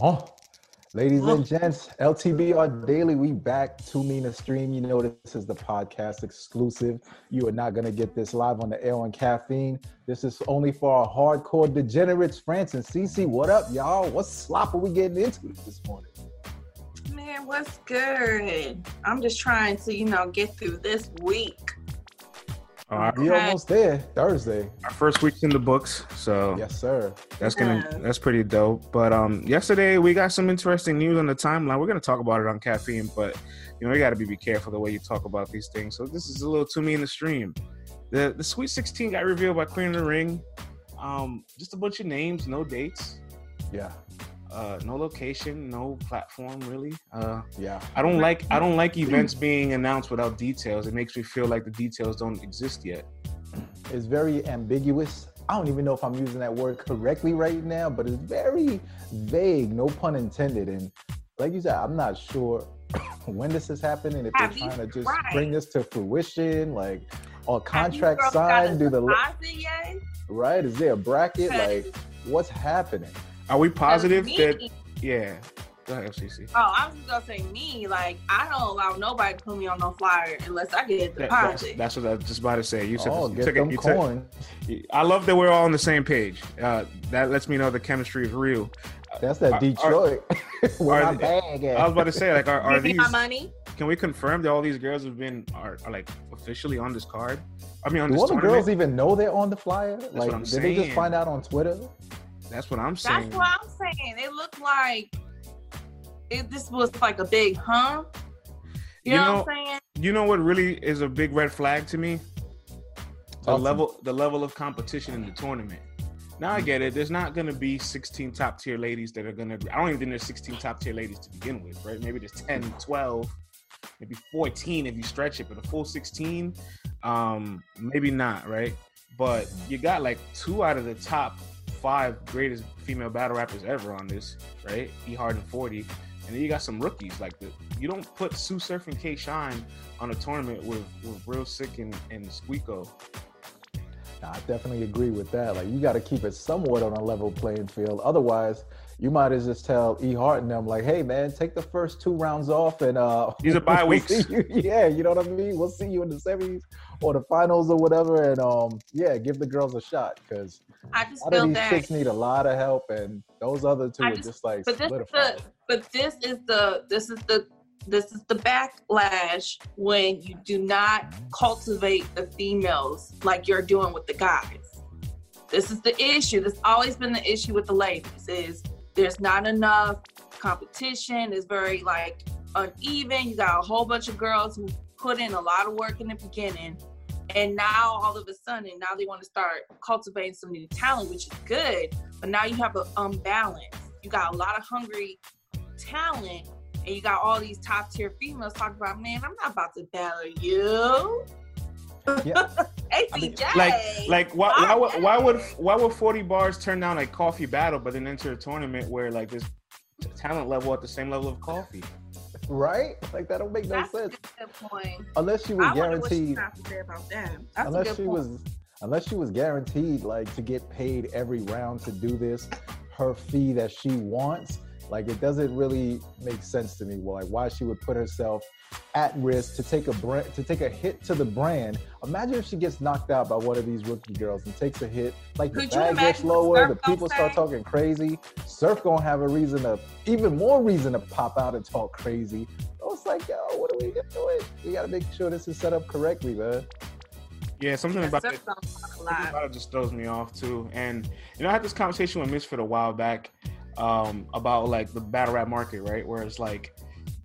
Huh. Ladies and gents, LTBR Daily, we back. Too mean to stream. You know this is the podcast exclusive. You are not gonna get this live on the air on caffeine. This is only for our hardcore degenerates. France and CC, what up, y'all? What slop are we getting into this morning? Man, what's good? I'm just trying to, you know, get through this week. All right. We almost there. Thursday. Our first week's in the books, so yes, sir. That's gonna yeah. that's pretty dope. But um, yesterday we got some interesting news on the timeline. We're gonna talk about it on caffeine, but you know you got to be be careful the way you talk about these things. So this is a little too me in the stream. The the Sweet 16 got revealed by Queen of the Ring. Um, just a bunch of names, no dates. Yeah uh, no location, no platform really. Uh, yeah, I don't like I don't like events being announced without details. It makes me feel like the details don't exist yet. It's very ambiguous. I don't even know if I'm using that word correctly right now, but it's very vague, no pun intended. And like you said, I'm not sure when this is happening. If Have they're trying to just right. bring this to fruition, like or contract signed, do the right? Is there a bracket? Like, what's happening? Are we positive me, that? Yeah. Go ahead, FCC. Oh, I was just gonna say me. Like I don't allow nobody to put me on no flyer unless I get the deposit. That's, that's, what I was just about to say. You said oh, you took them it. You took, I love that we're all on the same page. Uh, that lets me know the chemistry is real. That's that Detroit. Where my bag at? I was about to say, like, are, are these? My money. Can we confirm that all these girls have been are, are like officially on this card? I mean, on Do this all the girls even know they're on the flyer? That's like, did saying. they just find out on Twitter? That's what I'm saying. That's what I'm saying. It looked like it, this was like a big huh. You, you know, know, what I'm saying? You know what really is a big red flag to me? The awesome. level the level of competition in the tournament. Now I get it. There's not gonna be 16 top tier ladies that are gonna I don't even think there's 16 top tier ladies to begin with, right? Maybe there's 10, 12, maybe 14 if you stretch it, but a full 16, um, maybe not, right? But you got like two out of the top five greatest female battle rappers ever on this, right? E Hart and 40. And then you got some rookies like the you don't put Tsu Surf and K Shine on a tournament with, with Real Sick and, and Squeako. I definitely agree with that. Like you got to keep it somewhat on a level playing field. Otherwise, you might as just tell E Hart and them like, "Hey, man, take the first two rounds off, and uh, these are bye weeks. You. Yeah, you know what I mean. We'll see you in the semis or the finals or whatever, and um, yeah, give the girls a shot because I just feel these that chicks need a lot of help, and those other two I are just, just like but this, the, but this is the this is the this is the backlash when you do not mm-hmm. cultivate the females like you're doing with the guys. This is the issue. This always been the issue with the ladies is there's not enough competition. It's very like uneven. You got a whole bunch of girls who put in a lot of work in the beginning. And now all of a sudden, now they want to start cultivating some new talent, which is good. But now you have an unbalance. You got a lot of hungry talent, and you got all these top tier females talking about, man, I'm not about to battle you. Yeah. ACJ. like, like why, why, would, why would why would 40 Barrs turn down a coffee battle, but then enter a tournament where like this talent level at the same level of coffee? Right? Like that don't make no That's sense. point. Unless she was guaranteed. She unless she point. was unless she was guaranteed like to get paid every round to do this, her fee that she wants like it doesn't really make sense to me. Like why she would put herself at risk to take a brand to take a hit to the brand. Imagine if she gets knocked out by one of these rookie girls and takes a hit. Like Could the bag gets lower, the people start talking crazy. Surf gonna have a reason to even more reason to pop out and talk crazy. I was like, yo, what are we doing? We gotta make sure this is set up correctly, man. Yeah, something yeah, about it, something about it just throws me off too. And you know, I had this conversation with Misfit a while back um, about like the battle rap market, right? Where it's like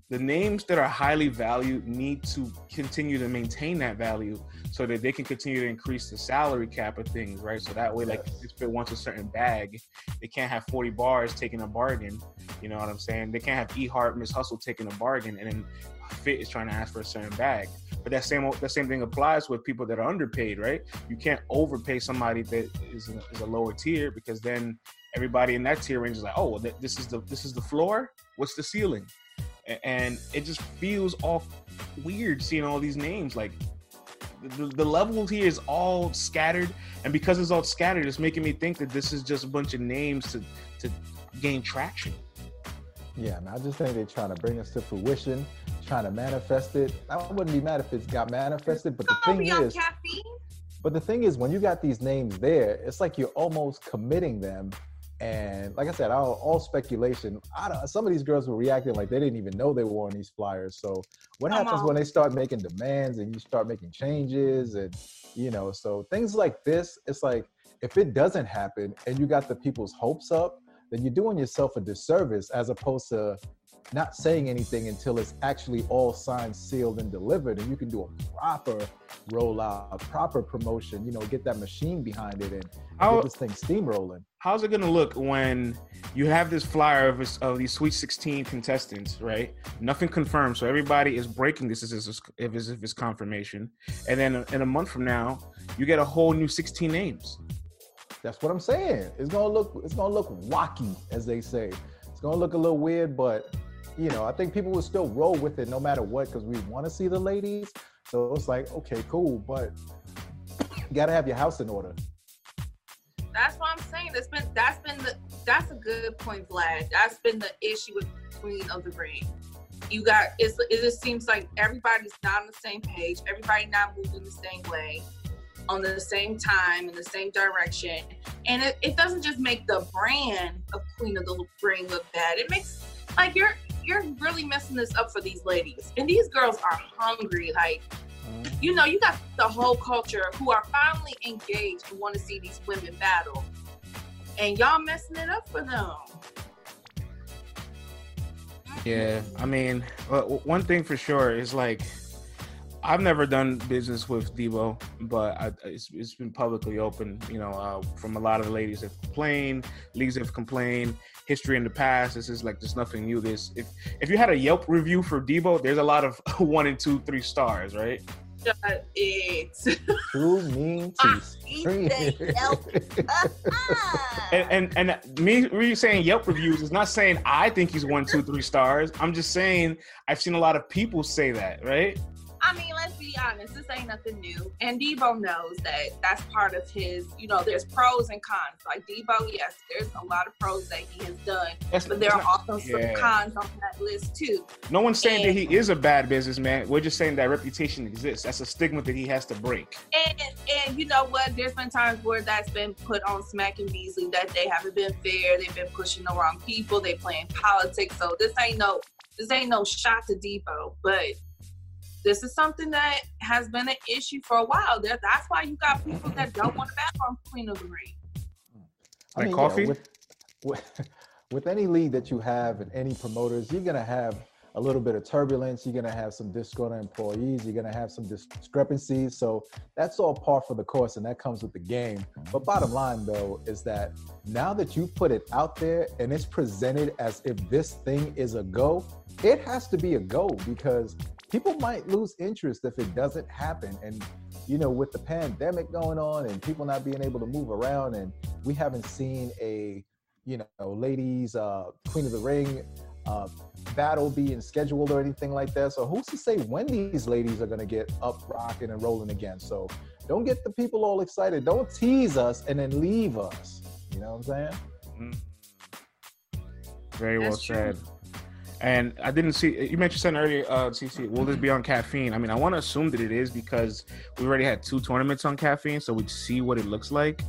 the names that are highly valued need to continue to maintain that value so that they can continue to increase the salary cap of things, right? So that way, like if it wants a certain bag, they can't have 40 Barrs taking a bargain. You know what I'm saying? They can't have E Hart, Miss Hustle taking a bargain, and then Fit is trying to ask for a certain bag. But that same that same thing applies with people that are underpaid, right? You can't overpay somebody that is is a lower tier because then everybody in that tier range is like, oh, well, this is the this is the floor. What's the ceiling? And it just feels all weird seeing all these names. Like the, the level here is all scattered, and because it's all scattered, it's making me think that this is just a bunch of names to to gain traction. Yeah, man, I just think they're trying to bring us to fruition, trying to manifest it. I wouldn't be mad if it got manifested, but the thing is, caffeine. but the thing is, when you got these names there, it's like you're almost committing them. And like I said, all, all speculation. some of these girls were reacting like they didn't even know they were on these flyers. So what Come happens on. when they start making demands and you start making changes and you know, so things like this, it's like if it doesn't happen and you got the people's hopes up, then you're doing yourself a disservice as opposed to not saying anything until it's actually all signed, sealed, and delivered. And you can do a proper rollout, a proper promotion, you know, get that machine behind it and get this thing steamrolling. How's it going to look when you have this flyer of, of these Sweet 16 contestants, right? Nothing confirmed. So everybody is breaking this as if it's, if it's confirmation. And then in a month from now, you get a whole new 16 names. That's what I'm saying. It's gonna look it's gonna look wacky, as they say. It's gonna look a little weird, but you know, I think people will still roll with it no matter what because we want to see the ladies. So it's like, okay, cool, but you gotta have your house in order. That's what I'm saying. That's been that's been the that's a good point, Vlad. That's been the issue with Queen of the Ring. You got it's it just seems like everybody's not on the same page. Everybody not moving the same way on the same time in the same direction. And it, it doesn't just make the brand of Queen of the Ring look bad. It makes like you're you're really messing this up for these ladies. And these girls are hungry. Like, mm. you know, you got the whole culture who are finally engaged and want to see these women battle. And y'all messing it up for them. Yeah, I mean, uh, one thing for sure is like I've never done business with Debo, but I, it's, it's been publicly open. You know, uh, from a lot of the ladies have complained, leagues have complained, history in the past. This is like there's nothing new. This if if you had a Yelp review for Debo, there's a lot of one and two, three stars, right? Shut it. Too mean to and, and and me really saying Yelp reviews is not saying I think he's one, two, three stars. I'm just saying I've seen a lot of people say that, right? I mean, let's be honest, this ain't nothing new. And Debo knows that that's part of his, you know, there's pros and cons. Like Debo, yes, there's a lot of pros that he has done, that's, but there are also yeah. some cons on that list too. No one's saying and, that he is a bad businessman. We're just saying that reputation exists. That's a stigma that he has to break. And and you know what? There's been times where that's been put on Smack and Beasley that they haven't been fair. They've been pushing the wrong people. They playing politics. So this ain't no this ain't no shot to Debo, but this is something that has been an issue for a while. There, that's why you got people that don't want to back on Queen of the Ring. I mean, coffee. Yeah, with, with, with any league that you have and any promoters, you're gonna have a little bit of turbulence. You're gonna have some disgruntled employees. You're gonna have some discrepancies. So that's all par for the course, and that comes with the game. But bottom line, though, is that now that you put it out there and it's presented as if this thing is a go, it has to be a go because people might lose interest if it doesn't happen. And, you know, with the pandemic going on and people not being able to move around, and we haven't seen a, you know, ladies, uh, Queen of the Ring uh, battle being scheduled or anything like that. So who's to say when these ladies are going to get up, rocking, and rolling again? So don't get the people all excited. Don't tease us and then leave us. You know what I'm saying? Mm. Very well said. And I didn't see you mentioned something earlier, uh, CC. Will this be on caffeine? I mean, I want to assume that it is because we already had two tournaments on caffeine, so we'd see what it looks like.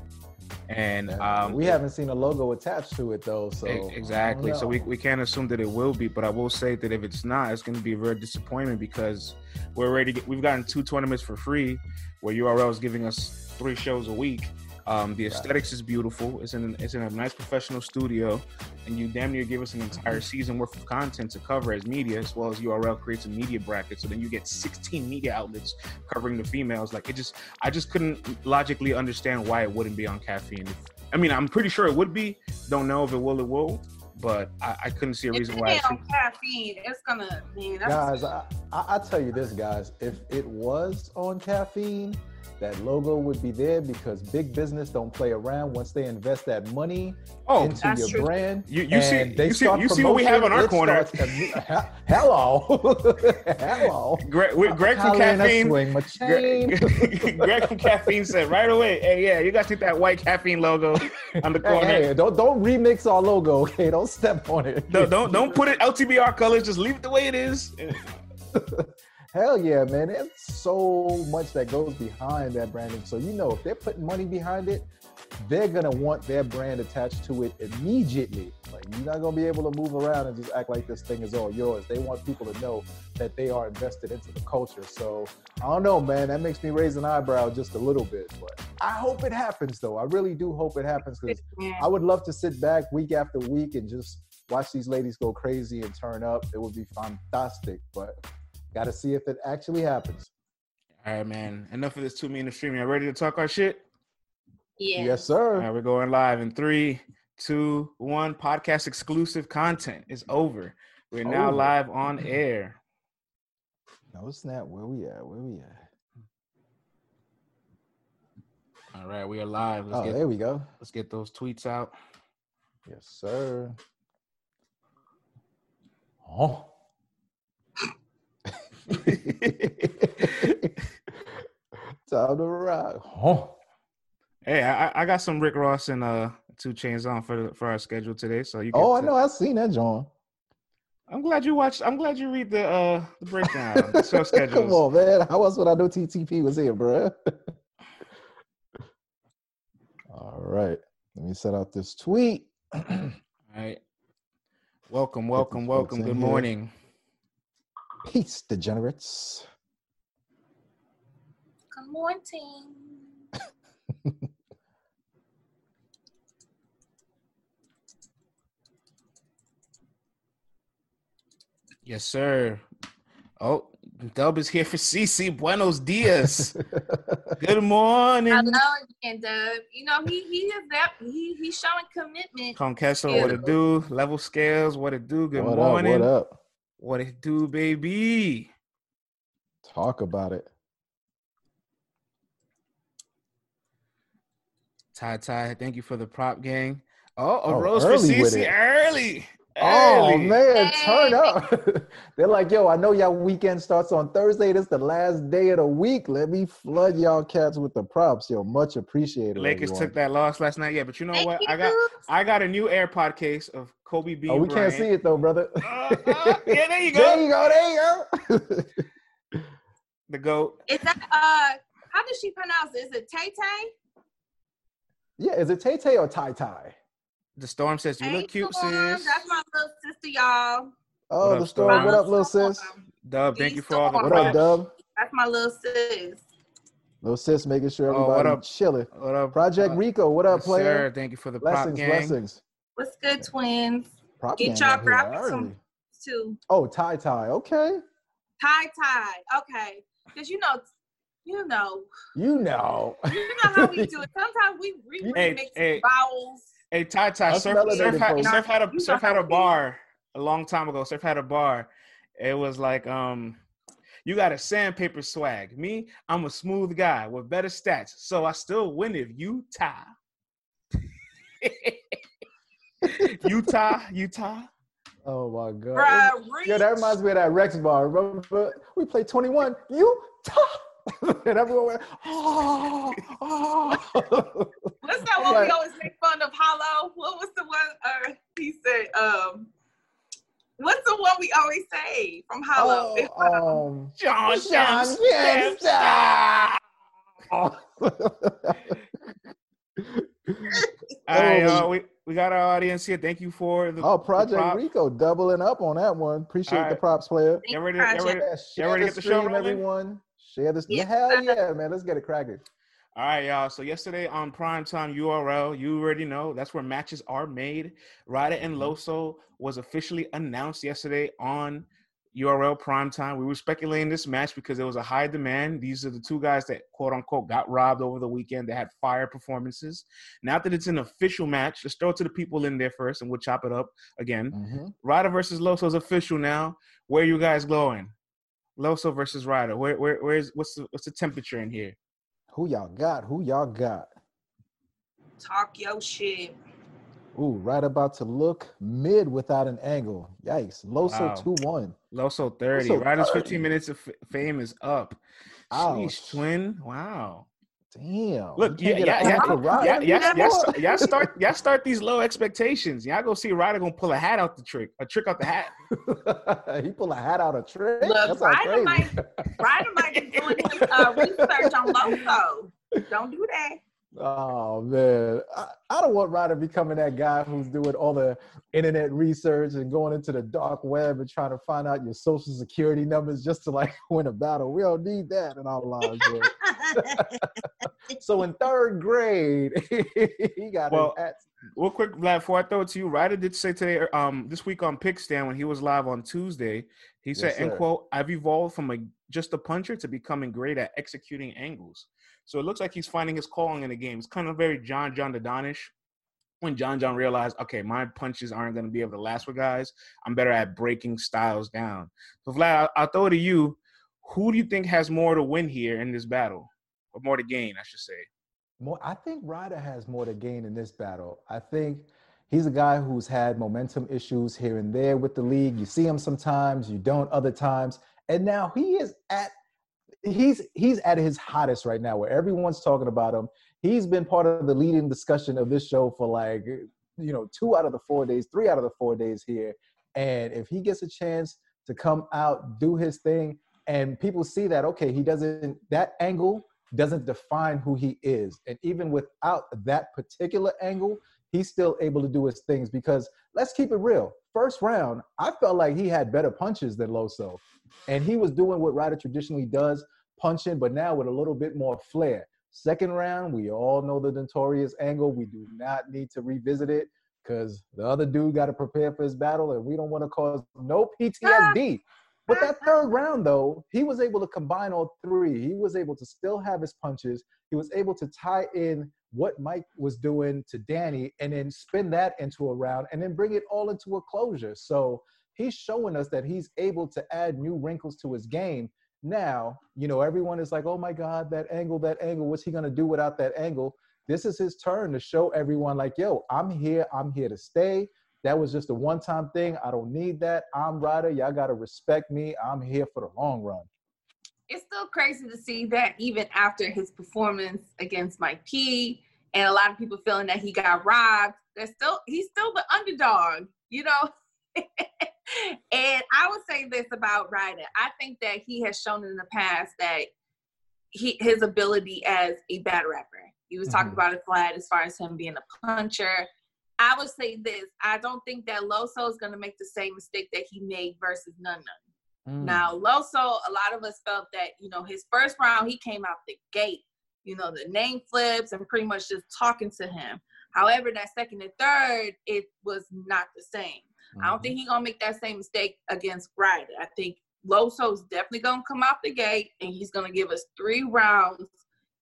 And um, we haven't seen a logo attached to it though, so exactly. So we, we can't assume that it will be, but I will say that if it's not, it's going to be a real disappointment because we're already we've gotten two tournaments for free, where URL is giving us three shows a week um, the aesthetics is beautiful. It's in it's in a nice professional studio, and you damn near give us an entire season worth of content to cover as media, as well as URL creates a media bracket. So then you get 16 media outlets covering the females. Like it just, I just couldn't logically understand why it wouldn't be on caffeine. I mean, I'm pretty sure it would be. Don't know if it will. It will. But I, I couldn't see a reason why. It's on caffeine, it's gonna. Man, guys, I, I, I tell you this, guys. If it was on caffeine, that logo would be there because big business don't play around. Once they invest that money oh, into your true. brand, you, you see, you see, you see what we have on our corner. hello, hello. Greg, Greg from caffeine. Greg, Greg, from caffeine said right away, "Hey, yeah, you got to take that white caffeine logo on the corner. Hey, hey, don't don't remix our logo, okay? Don't step on it. No, don't don't put it LTBR colors. Just leave it the way it is." Hell yeah, man. There's so much that goes behind that branding. So, you know, if they're putting money behind it, they're going to want their brand attached to it immediately. Like, you're not going to be able to move around and just act like this thing is all yours. They want people to know that they are invested into the culture. So, I don't know, man. That makes me raise an eyebrow just a little bit. But I hope it happens, though. I really do hope it happens because I would love to sit back week after week and just watch these ladies go crazy and turn up. It would be fantastic. But Got to see if it actually happens. All right, man. Enough of this two minute streaming. Y'all ready to talk our shit? Yeah. Yes, sir. All right, we're going live in three, two, one. Podcast exclusive content is over. We're now over. live on air. No snap. Where we at? Where we at? All right, we are live. Let's oh, get, there we go. Let's get those tweets out. Yes, sir. Oh. Time to rock. Huh. Hey, I, I got some Rick Ross and uh 2 Chainz on for for our schedule today. So you. Can Oh, I know. I've seen that, John. I'm glad you watched. I'm glad you read the uh the breakdown, the show schedules. Come on, man. How else would I know TTP was here, bro? All right. Let me set out this tweet. All right. Welcome, welcome, welcome. Good morning. Here. Peace, degenerates. Good morning. yes, sir. Oh, Dub is here for CC. Buenos dias. Good morning. Hello again, Dub. You know he he is that he he's showing commitment. Conquesto, what it do? Level scales, what it do? Good what morning. Up, what up? What it do, baby? Talk about it. Ty Ty, thank you for the prop gang. Oh, a oh, rose for CC early. Oh man, turn up. They're like, yo, I know y'all weekend starts on Thursday. This is the last day of the week. Let me flood y'all cats with the props. Yo, much appreciated. Lakers everyone. took that loss last night. Yeah, but you know Thank what? You. I got I got a new AirPod case of Kobe B. Oh, we Bryant. can't see it though, brother. Uh, uh, yeah, there you go. there you go. There you go. the goat. Is that uh how does she pronounce it? Is it Tay Tay? Yeah, is it Tay Tay or Tai Tai? The storm says you hey, look cute, storm. sis. That's my little sister, y'all. Oh, what the storm. storm. What up, little sis? Dub, thank you for all the What up, Dub? That's my little sis. Little sis, making sure everybody oh, what up? chilling. What up, Project uh, Rico? What up, yes, player? Sir. Thank you for the blessings, prop gang. blessings. What's good, twins? Prop Get y'all graphics some too. Oh, tie tie. Okay. Tie tie. Okay, because you know you know. You know. You know how we do it. Sometimes we remix hey, hey, vowels. Hey, tie tie. Surf, Surf, had, Surf had a Surf had a bar a long time ago. Surf had a bar. It was like, um, you got a sandpaper swag. Me, I'm a smooth guy with better stats, so I still win if you tie. Utah, Utah. Oh my god! Bruh, yeah, that reminds me of that Rex bar. Remember, we played 21. Utah. and everyone went, oh, oh. What's that one we always make fun of? Hollow. What was the one? Uh, he said, um, what's the one we always say from Hollow? Oh, um, John, John, John All right, uh, we, we got our audience here. Thank you for the Oh, Project the Rico doubling up on that one. Appreciate right. the props player. Get ready, get ready, get ready to get the show rolling? everyone. Share this. Yeah. Hell yeah, man. Let's get it cracking. All right, y'all. So yesterday on Primetime URL, you already know that's where matches are made. Ryder and mm-hmm. Loso was officially announced yesterday on URL Primetime. We were speculating this match because there was a high demand. These are the two guys that quote unquote got robbed over the weekend. They had fire performances. Now that it's an official match, let's throw it to the people in there first and we'll chop it up again. Mm-hmm. Ryder versus Loso is official now. Where you guys going? Loso versus Ryder. Where where where's what's the what's the temperature in here? Who y'all got? Who y'all got? Talk your shit. Ooh, right about to look mid without an angle. Yikes. Loso wow. 2 1. Loso 30. Loso Ryder's 15 minutes of fame is up. Sheesh, twin. Wow. Damn. Look, yeah, yeah, yeah, yeah, yeah, yeah, yeah, start, yeah, start these low expectations. Y'all go see Ryder gonna pull a hat out the trick, a trick out the hat. he pull a hat out a trick. Look, Ryder might, Ryder might be doing his uh, research on Loso. Don't do that. Oh man, I, I don't want Ryder becoming that guy who's doing all the internet research and going into the dark web and trying to find out your social security numbers just to like win a battle. We don't need that in our lives. so in third grade, he got well, his Real quick, Vlad, before I throw it to you, Ryder did say today, um, this week on Pickstand when he was live on Tuesday, he said, yes, "End quote: I've evolved from a just a puncher to becoming great at executing angles." So it looks like he's finding his calling in the game. It's kind of very John John Da Donish. When John John realized, okay, my punches aren't going to be able to last with guys. I'm better at breaking styles down. So Vlad, I'll throw it to you. Who do you think has more to win here in this battle, or more to gain, I should say? More, I think Ryder has more to gain in this battle. I think he's a guy who's had momentum issues here and there with the league. You see him sometimes, you don't other times, and now he is at he's he's at his hottest right now where everyone's talking about him. He's been part of the leading discussion of this show for like you know two out of the four days three out of the four days here. And if he gets a chance to come out do his thing and people see that okay he doesn't that angle doesn't define who he is. And even without that particular angle he's still able to do his things because let's keep it real. First round i felt like he had better punches than loso. And he was doing what Ryder traditionally does punching, but now with a little bit more flair. Second round, we all know the notorious angle. We do not need to revisit it because the other dude got to prepare for his battle, and we don't want to cause no PTSD. But that third round, though, he was able to combine all three. He was able to still have his punches. He was able to tie in what Mike was doing to Danny and then spin that into a round and then bring it all into a closure. So he's showing us that he's able to add new wrinkles to his game now, you know, everyone is like, oh my God, that angle, that angle, what's he gonna do without that angle? This is his turn to show everyone, like, yo, I'm here, I'm here to stay. That was just a one time thing. I don't need that. I'm Ryder. Y'all gotta respect me. I'm here for the long run. It's still crazy to see that even after his performance against Mike P and a lot of people feeling that he got robbed, there's still he's still the underdog, you know. and I would say this about Ryder. I think that he has shown in the past that he his ability as a bad rapper. He was mm-hmm. talking about it flat as far as him being a puncher. I would say this. I don't think that Loso is going to make the same mistake that he made versus None. Mm. Now, Loso, a lot of us felt that, you know, his first round, he came out the gate, you know, the name flips and pretty much just talking to him. However, that second and third, it was not the same. Mm-hmm. I don't think he's gonna make that same mistake against Ryder. I think Loso's definitely gonna come out the gate and he's gonna give us three rounds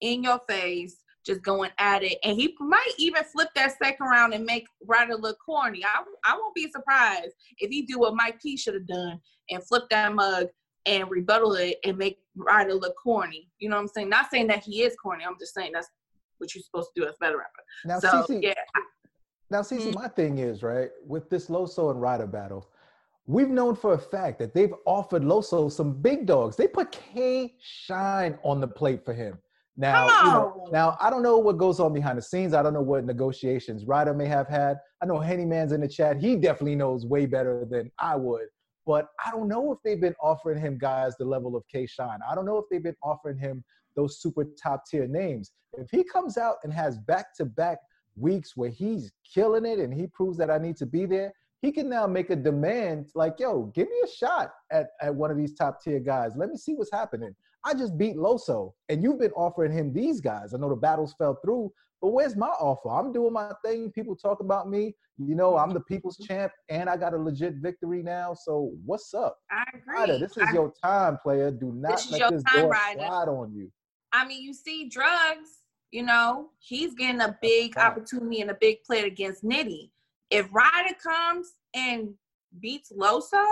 in your face, just going at it. And he might even flip that second round and make Ryder look corny. I, I won't be surprised if he do what Mike P should have done and flip that mug and rebuttal it and make Ryder look corny. You know what I'm saying? Not saying that he is corny. I'm just saying that's what you're supposed to do as a better rapper. Now, so CC, yeah, now, see, mm-hmm. my thing is right with this Loso and Ryder battle. We've known for a fact that they've offered Loso some big dogs. They put K Shine on the plate for him. Now, you know, now I don't know what goes on behind the scenes. I don't know what negotiations Ryder may have had. I know Henny Man's in the chat. He definitely knows way better than I would. But I don't know if they've been offering him guys the level of K Shine. I don't know if they've been offering him those super top tier names. If he comes out and has back to back weeks where he's killing it and he proves that I need to be there, he can now make a demand like, yo, give me a shot at, at one of these top tier guys. Let me see what's happening. I just beat Loso, and you've been offering him these guys. I know the battles fell through, but where's my offer? I'm doing my thing. People talk about me. You know, I'm the people's champ, and I got a legit victory now. So what's up? I agree. Ryder, this is I, your time, player. Do not this let this door slide on you. I mean, you see drugs you know, he's getting a big opportunity and a big play against Nitty. If Ryder comes and beats Loso,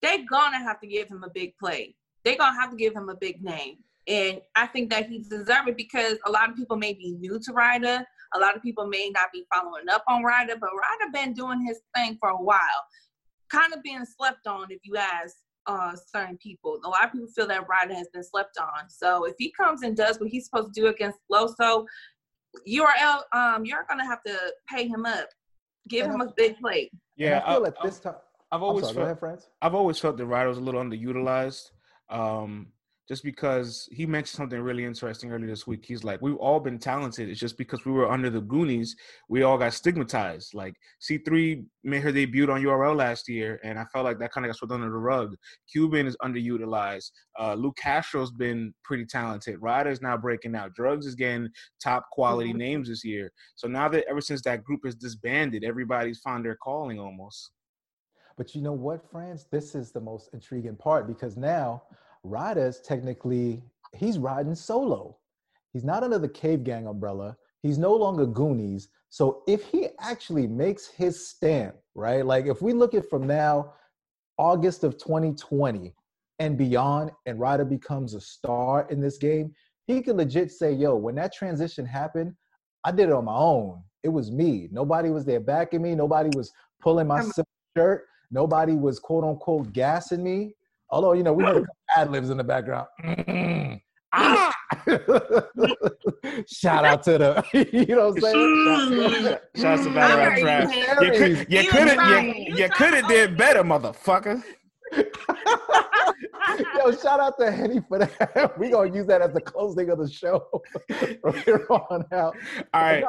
they're gonna have to give him a big play. They're gonna have to give him a big name. And I think that he deserves it because a lot of people may be new to Ryder. A lot of people may not be following up on Ryder, but Ryder been doing his thing for a while. Kind of being slept on, if you ask uh, certain people. A lot of people feel that Ryder has been slept on. So if he comes and does what he's supposed to do against Loso, URL, um, you're gonna have to pay him up, give and him I, a big plate. Yeah, I feel I, at this time. I've always sorry, felt, ahead, I've always felt that Ryder was a little underutilized. Um, just because he mentioned something really interesting earlier this week. He's like, we've all been talented. It's just because we were under the Goonies, we all got stigmatized. Like C3 made her debut on URL last year, and I felt like that kind of got swept under the rug. Cuban is underutilized. Uh, Luke Castro's been pretty talented. Ryder's now breaking out. Drugs is getting top quality mm-hmm. names this year. So now that ever since that group is disbanded, everybody's found their calling almost. But you know what, friends? This is the most intriguing part because now Ryder's technically he's riding solo. He's not under the Cave Gang umbrella. He's no longer Goonies. So if he actually makes his stamp, right? Like if we look at from now, August of 2020 and beyond, and Ryder becomes a star in this game, he could legit say, yo, when that transition happened, I did it on my own. It was me. Nobody was there backing me. Nobody was pulling my shirt. Nobody was quote unquote gassing me. Although, you know, we heard ad libs in the background. Mm-hmm. Ah! Shout out to the, you know what I'm saying? Shout out to Battle Rap Trash. You, could, you couldn't, you, you could have did better, motherfucker. Yo, shout out to Henny for that. We're gonna use that as the closing of the show from here on out. All right. No,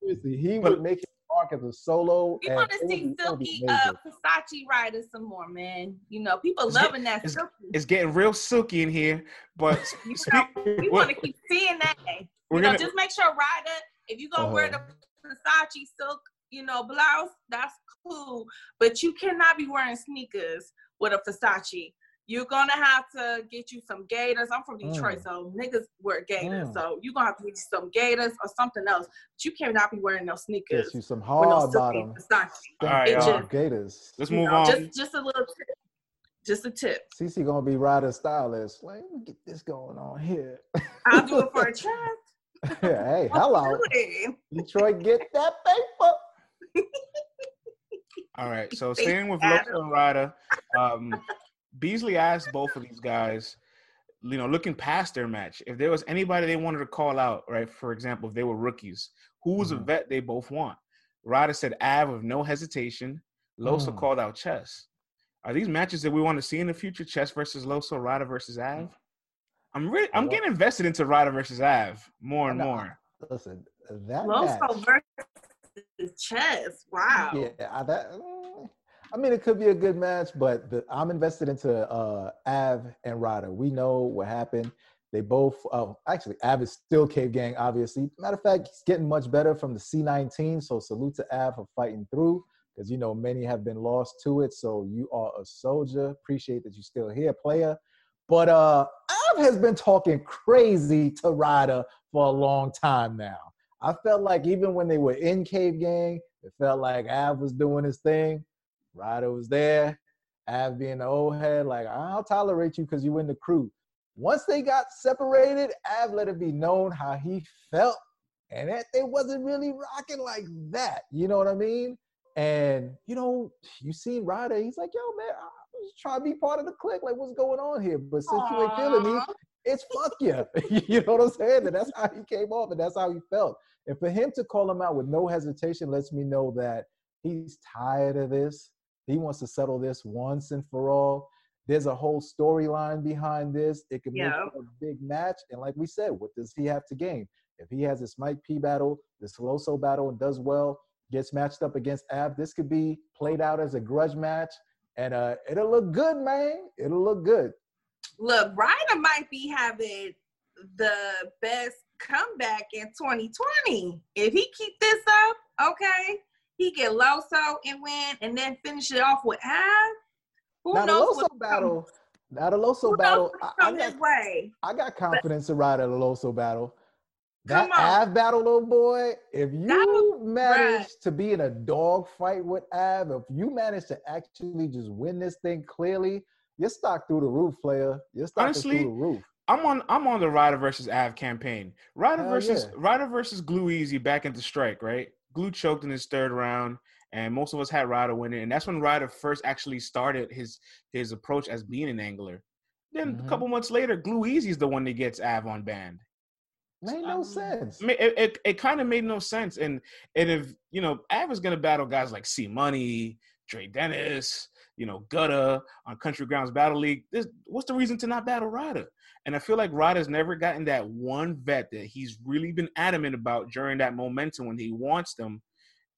seriously, he but, would make it Mark as a solo. We want to see Silky uh, Versace Ryder some more, man. You know, people it's loving get, that. It's, it's, getting real silky in here, but you know, we want to keep seeing that. You know, gonna, just make sure Ryder, if you're gonna uh, wear the uh-huh. Versace silk, you know, blouse, that's cool. But you cannot be wearing sneakers with a Versace you're gonna have to get you some gators. I'm from Detroit, mm. so niggas wear gators. Mm. So you're gonna have to get you some gators or something else. But you cannot be wearing no sneakers. Get you some hard no bottom. All right, just, gators. Let's move know, on. Just, just a little tip. Just a tip. CC gonna be Ryder stylist. Like, let me get this going on here. I'll do it for a chat. hey, hello. Detroit, get that paper. All right, so staying with Loso and Ryder, um, Beasley asked both of these guys, you know, looking past their match, if there was anybody they wanted to call out, right? For example, if they were rookies, who was mm-hmm. a vet they both want? Ryder said Av with no hesitation. Loso mm. called out Chess. Are these matches that we want to see in the future? Chess versus Loso, Ryder versus Av? I'm really, I'm getting invested into Ryder versus Av more and more. Listen, that Loso match, versus Chess. Wow. Yeah, that. I mean, it could be a good match, but the, I'm invested into uh, Av and Ryder. We know what happened. They both, uh, actually, Av is still Cave Gang, obviously. Matter of fact, he's getting much better from the C19. So salute to Av for fighting through, because you know many have been lost to it. So you are a soldier. Appreciate that you're still here, player. But uh, Av has been talking crazy to Ryder for a long time now. I felt like even when they were in Cave Gang, it felt like Av was doing his thing. Ryder was there. Av being the old head, like, I'll tolerate you because you in the crew. Once they got separated, Av let it be known how he felt. And that they wasn't really rocking like that. You know what I mean? And, you know, you seen Ryder, he's like, yo, man, I was trying to be part of the clique. Like, what's going on here? But since Aww. you ain't feeling me, it's fuck you. you know what I'm saying? And that's how he came off and that's how he felt. And for him to call him out with no hesitation lets me know that he's tired of this. He wants to settle this once and for all. There's a whole storyline behind this. It could yeah. make a big match. And like we said, what does he have to gain? If he has this Mike P battle, this Loso battle, and does well, gets matched up against Av, this could be played out as a grudge match. And uh, it'll look good, man. It'll look good. Look, Ryder might be having the best comeback in 2020. If he keep this up, okay, he get Loso and win, and then finish it off with Av. Who now knows? The Loso battle. Now the Loso battle. I, I, got, way. I got confidence but, to ride at the Loso battle. That Av battle, little boy. If you manage right. to be in a dog fight with Av, if you manage to actually just win this thing clearly, you're stock through the roof, player. You're stock through the roof. I'm on I'm on the Ryder versus Av campaign. Ryder Hell versus yeah. Ryder versus Glue Easy back into strike, right? Glue choked in his third round, and most of us had Ryder winning, and that's when Ryder first actually started his his approach as being an angler. Then mm-hmm. a couple months later, Glue Easy is the one that gets Avon banned. Made no um, sense. It it, it, it kind of made no sense, and and if you know Av is gonna battle guys like C Money, Dre Dennis, you know Gutta on Country Grounds Battle League. This, what's the reason to not battle Ryder? And I feel like Rod has never gotten that one vet that he's really been adamant about during that momentum when he wants them.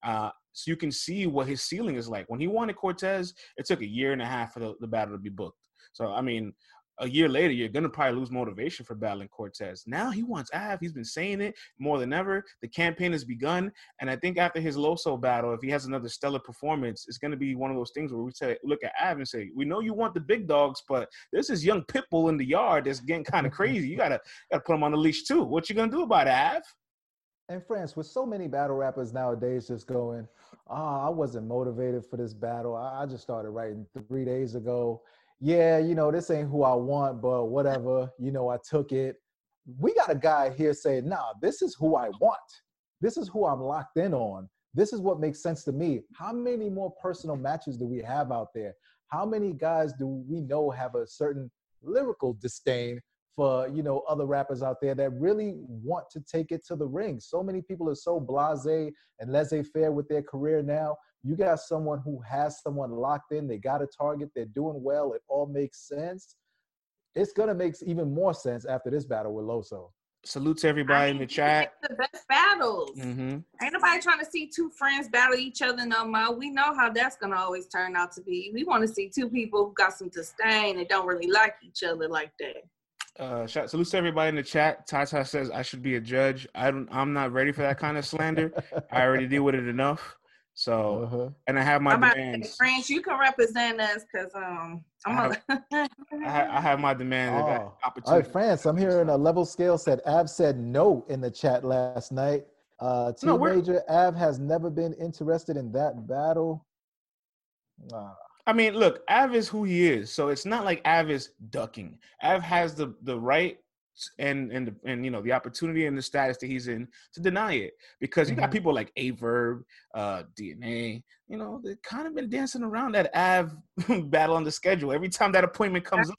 Uh, so you can see what his ceiling is like. When he wanted Cortez, it took a year and a half for the, the battle to be booked. So I mean, a year later, you're gonna probably lose motivation for battling Cortez. Now he wants Av. He's been saying it more than ever. The campaign has begun, and I think after his Loso battle, if he has another stellar performance, it's gonna be one of those things where we say, look at Av and say, we know you want the big dogs, but this is young pitbull in the yard that's getting kind of crazy. You gotta gotta put him on the leash too. What you gonna do about it, Av? And France, with so many battle rappers nowadays just going, ah, oh, I wasn't motivated for this battle. I, I just started writing three days ago yeah, you know, this ain't who I want, but whatever, you know, I took it. We got a guy here saying, nah, this is who I want. This is who I'm locked in on. This is what makes sense to me. How many more personal matches do we have out there? How many guys do we know have a certain lyrical disdain for, you know, other rappers out there that really want to take it to the ring? So many people are so blasé and laissez-faire with their career now you got someone who has someone locked in, they got a target, they're doing well, it all makes sense. It's gonna make even more sense after this battle with Loso. Salute to everybody I mean, in the chat. The best battles. Mm-hmm. Ain't nobody trying to see two friends battle each other no more. We know how that's gonna always turn out to be. We want to see two people who got some disdain and don't really like each other like that. Uh, shout, salute to everybody in the chat. Tata says I should be a judge. I don't. I'm not ready for that kind of slander. I already deal with it enough. So, uh-huh. and I have my I'm demands. France, you can represent us because um, I'm I have, I have my demands. Oh. All right, France, I'm hearing a level scale said Av said no in the chat last night. Uh, T no, Major Av has never been interested in that battle. I mean, look, Av is who he is, so it's not like Av is ducking. Av has the the right and and and you know the opportunity and the status that he's in to deny it because you got mm-hmm. people like Averb, uh, DNA, you know, they kind of been dancing around that Av battle on the schedule. Every time that appointment comes up,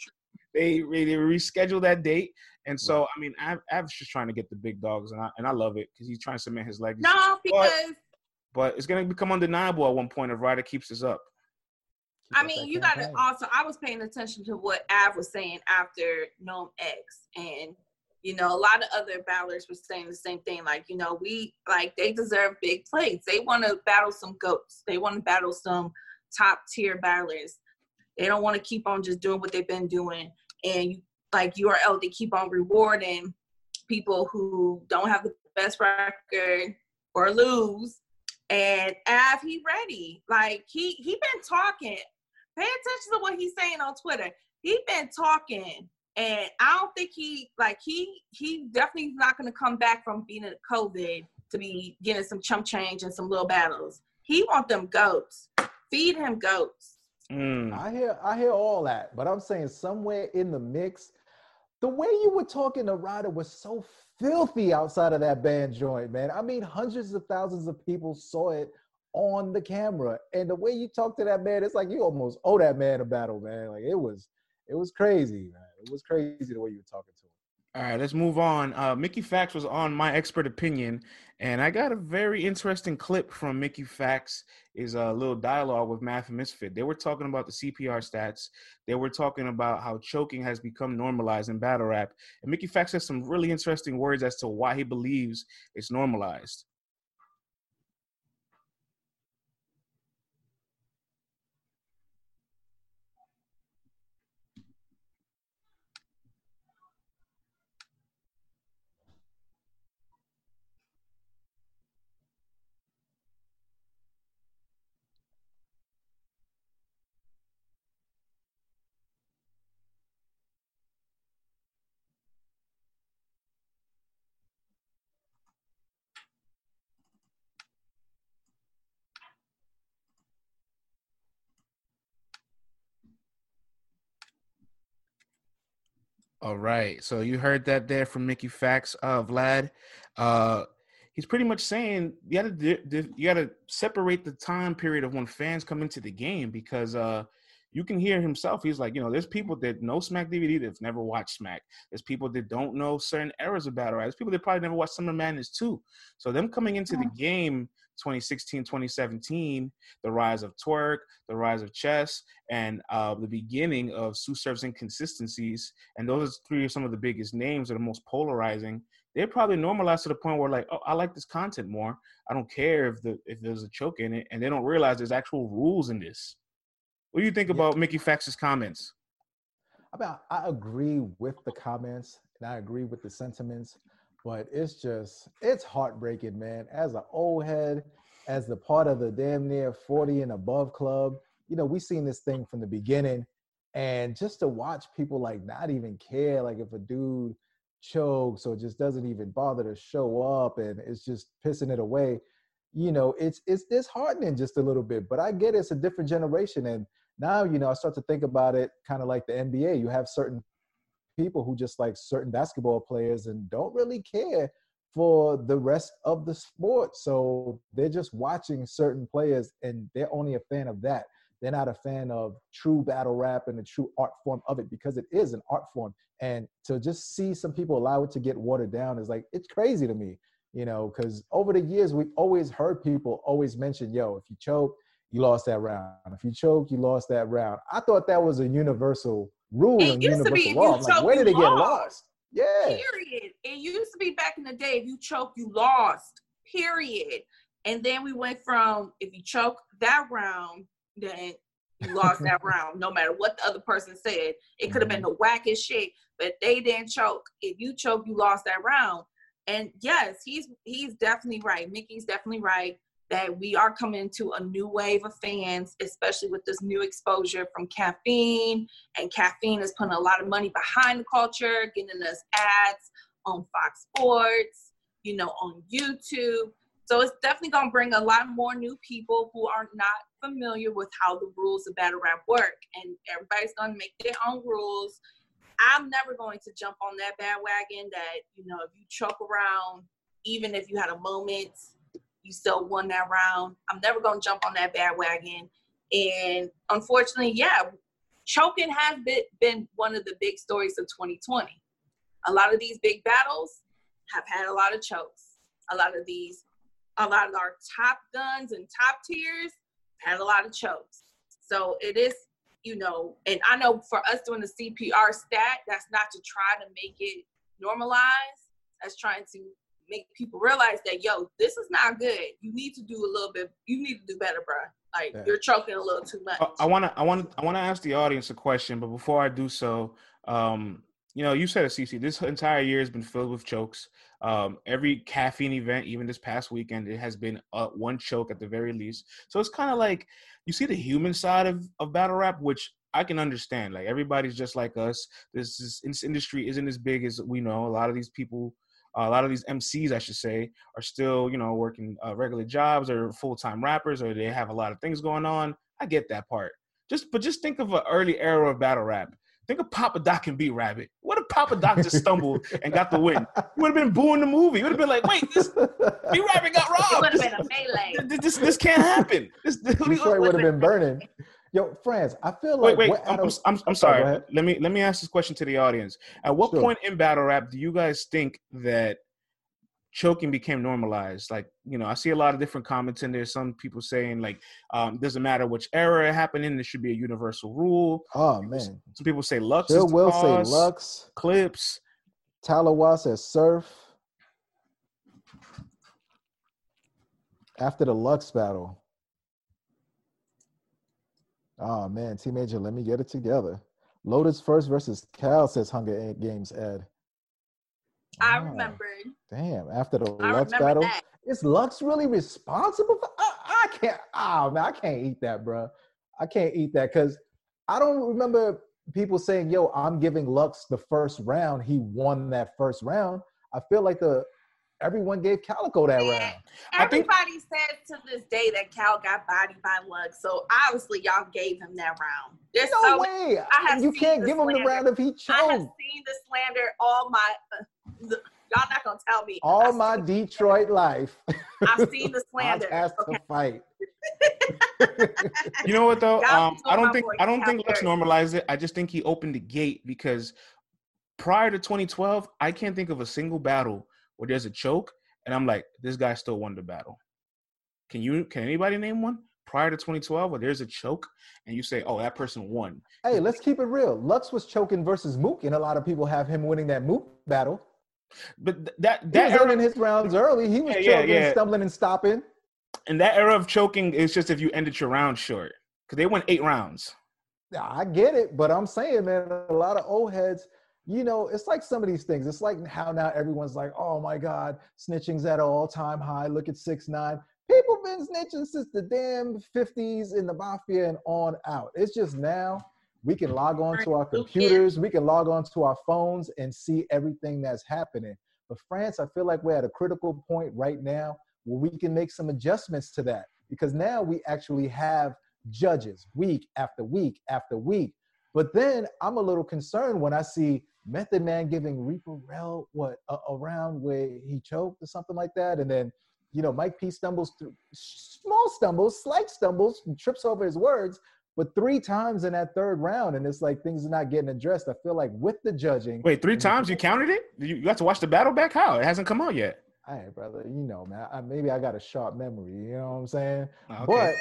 they they reschedule that date. And so, I mean, Av, Av's just trying to get the big dogs, and I and I love it because he's trying to cement his legacy. No, because. But, but it's going to become undeniable at one point if Ryder keeps this up. I mean, you got to also. I was paying attention to what Av was saying after NOME X, and you know, a lot of other battlers were saying the same thing. Like, you know, we like they deserve big plates. They want to battle some goats. They want to battle some top tier battlers. They don't want to keep on just doing what they've been doing. And like URL, they keep on rewarding people who don't have the best record or lose. And Av, he ready. Like he he been talking pay attention to what he's saying on Twitter. He's been talking, and I don't think he like he he definitely not going to come back from being in COVID to be getting some chump change and some little battles. He want them goats. Feed him goats. Mm. I hear I hear all that, but I'm saying somewhere in the mix, the way you were talking to Ryder was so filthy outside of that band joint, man. I mean, hundreds of thousands of people saw it on the camera. And the way you talk to that man, it's like you almost owe that man a battle, man. Like it was, it was crazy, man. It was crazy the way you were talking to him. All right, let's move on. Uh, Mickey Factz was on my expert opinion, and I got a very interesting clip from Mickey Factz. Is a little dialogue with Math and Misfit. They were talking about the CPR stats. They were talking about how choking has become normalized in battle rap. And Mickey Factz has some really interesting words as to why he believes it's normalized. All right. So you heard that there from Mickey Factz, uh, Vlad. Uh, he's pretty much saying you got to you got to separate the time period of when fans come into the game because uh, you can hear himself. He's like, you know, there's people that know Smack DVD that've never watched Smack. There's people that don't know certain eras of battle rap. There's people that probably never watched Summer Madness too. So them coming into the game 2016, 2017, the rise of Twork, the rise of chess, and uh, the beginning of Tsu Surf's inconsistencies. And those are three of some of the biggest names that are most polarizing. They're probably normalized to the point where like, oh, I like this content more. I don't care if the if there's a choke in it, and they don't realize there's actual rules in this. What do you think yeah. about Mickey Factz's comments? I mean, I agree with the comments and I agree with the sentiments, but it's just it's heartbreaking, man. As an old head, as the part of the damn near 40 and above club, you know, we've seen this thing from the beginning. And just to watch people like not even care, like if a dude chokes or just doesn't even bother to show up and it's just pissing it away, you know, it's it's disheartening just a little bit. But I get it's a different generation. And now you know i start to think about it kind of like the nba you have certain people who just like certain basketball players and don't really care for the rest of the sport. So they're just watching certain players and they're only a fan of that. They're not a fan of true battle rap and the true art form of it because it is an art form. And to just see some people allow it to get watered down is like it's crazy to me you know because over the years we've always heard people always mention yo if you choke you lost that round. If you choke, you lost that round. I thought that was a universal rule it and universal law. Like, where did it get lost? Yeah. Period. It used to be back in the day, if you choke, you lost. Period. And then we went from if you choke that round, then you lost that round, no matter what the other person said. It could have been mm-hmm. the wackest shit, but they didn't choke. If you choke, you lost that round. And yes, he's he's definitely right. Mickey's definitely right that we are coming to a new wave of fans, especially with this new exposure from caffeine. And caffeine is putting a lot of money behind the culture, getting us ads on Fox Sports, you know, on YouTube. So it's definitely going to bring a lot more new people who are not familiar with how the rules of battle rap work. And everybody's going to make their own rules. I'm never going to jump on that bandwagon that, you know, if you choke around, even if you had a moment you still won that round. I'm never going to jump on that bandwagon. And unfortunately, yeah, choking has been, been one of the big stories of 2020. A lot of these big battles have had a lot of chokes. A lot of these, a lot of our top guns and top tiers had a lot of chokes. So it is, you know, and I know for us doing the CPR stat, that's not to try to make it normalized. That's trying to make people realize that yo, this is not good. You need to do a little bit. You need to do better, bro. Like yeah. you're choking a little too much. I want to, I want, I want to ask the audience a question, but before I do so, um, you know, you said it, CC. This entire year has been filled with chokes. Um, every caffeine event, even this past weekend, it has been uh, one choke at the very least. So it's kind of like you see the human side of, of battle rap, which I can understand. Like everybody's just like us. This, is, this industry isn't as big as we know. A lot of these people uh, a lot of these MCs, I should say, are still, you know, working uh, regular jobs or full time rappers, or they have a lot of things going on. I get that part. Just, but just think of an early era of battle rap. Think of Papa Doc and B Rabbit. What if Papa Doc just stumbled and got the win? He would have been booing the movie. Would have been like, wait, this B Rabbit got robbed. It would have been a melee. This, this, this can't happen. This, this Detroit would have been burning. Yo, friends, I feel like wait, wait. I'm, I'm, I'm, sorry. let me let me ask this question to the audience. At what sure. point in battle rap do you guys think that choking became normalized? Like, you know, I see a lot of different comments in there. Some people saying like, um, doesn't matter which era it happened in, there should be a universal rule. Oh man. Some people say Lux. Still will cause, say Lux. Clips. Talawa says Surf. After the Lux battle. Oh man, T Major, let me get it together. Lotus first versus Cal says Hunger Games Ed. I ah, oh, remembered. Damn, after the I Lux battle. That. Is Lux really responsible for I, I can't oh man, I can't eat that, bro. I can't eat that because I don't remember people saying, yo, I'm giving Lux the first round. He won that first round. I feel like the everyone gave Calicoe that round. Everybody think, says to this day that Cal got bodied by Lux, so obviously y'all gave him that round. There's no so, way. I have you can't give slander. him the round if he choked. I have seen the slander all my. Uh, the, y'all not gonna tell me. All my Detroit life. I've seen the slander. I has okay. to fight. you know what though? Um, I don't think I don't think Lux normalized it. I just think he opened the gate because prior to 2012, I can't think of a single battle where there's a choke and I'm like, this guy still won the battle. Can you? Can anybody name one prior to 2012 where there's a choke and you say, oh, that person won? Hey, let's keep it real. Lux was choking versus Mook, and a lot of people have him winning that Mook battle. But that that he was earning his rounds early. He was yeah, choking, yeah, yeah. stumbling, and stopping. And that era of choking is just if you ended your round short because they went eight rounds. I get it, but I'm saying, man, a lot of old heads you know, it's like some of these things. It's like how now everyone's like, oh my God, snitching's at an all-time high. Look at six nine. People been snitching since the damn 50s in the mafia and on out. It's just now we can log on to our computers, we can log on to our phones and see everything that's happening. But France, I feel like we're at a critical point right now where we can make some adjustments to that because now we actually have judges week after week after week. But then I'm a little concerned when I see Method Man giving Reaper Rel what a, a round where he choked or something like that, and then you know Mike P stumbles through small stumbles, slight stumbles, trips over his words, but three times in that third round, and it's like things are not getting addressed. I feel like with the judging. Wait, three times you counted it? You got to watch the battle back? How it hasn't come out yet? Hey, brother, you know, man. I, maybe I got a sharp memory. You know what I'm saying? Ah, okay. But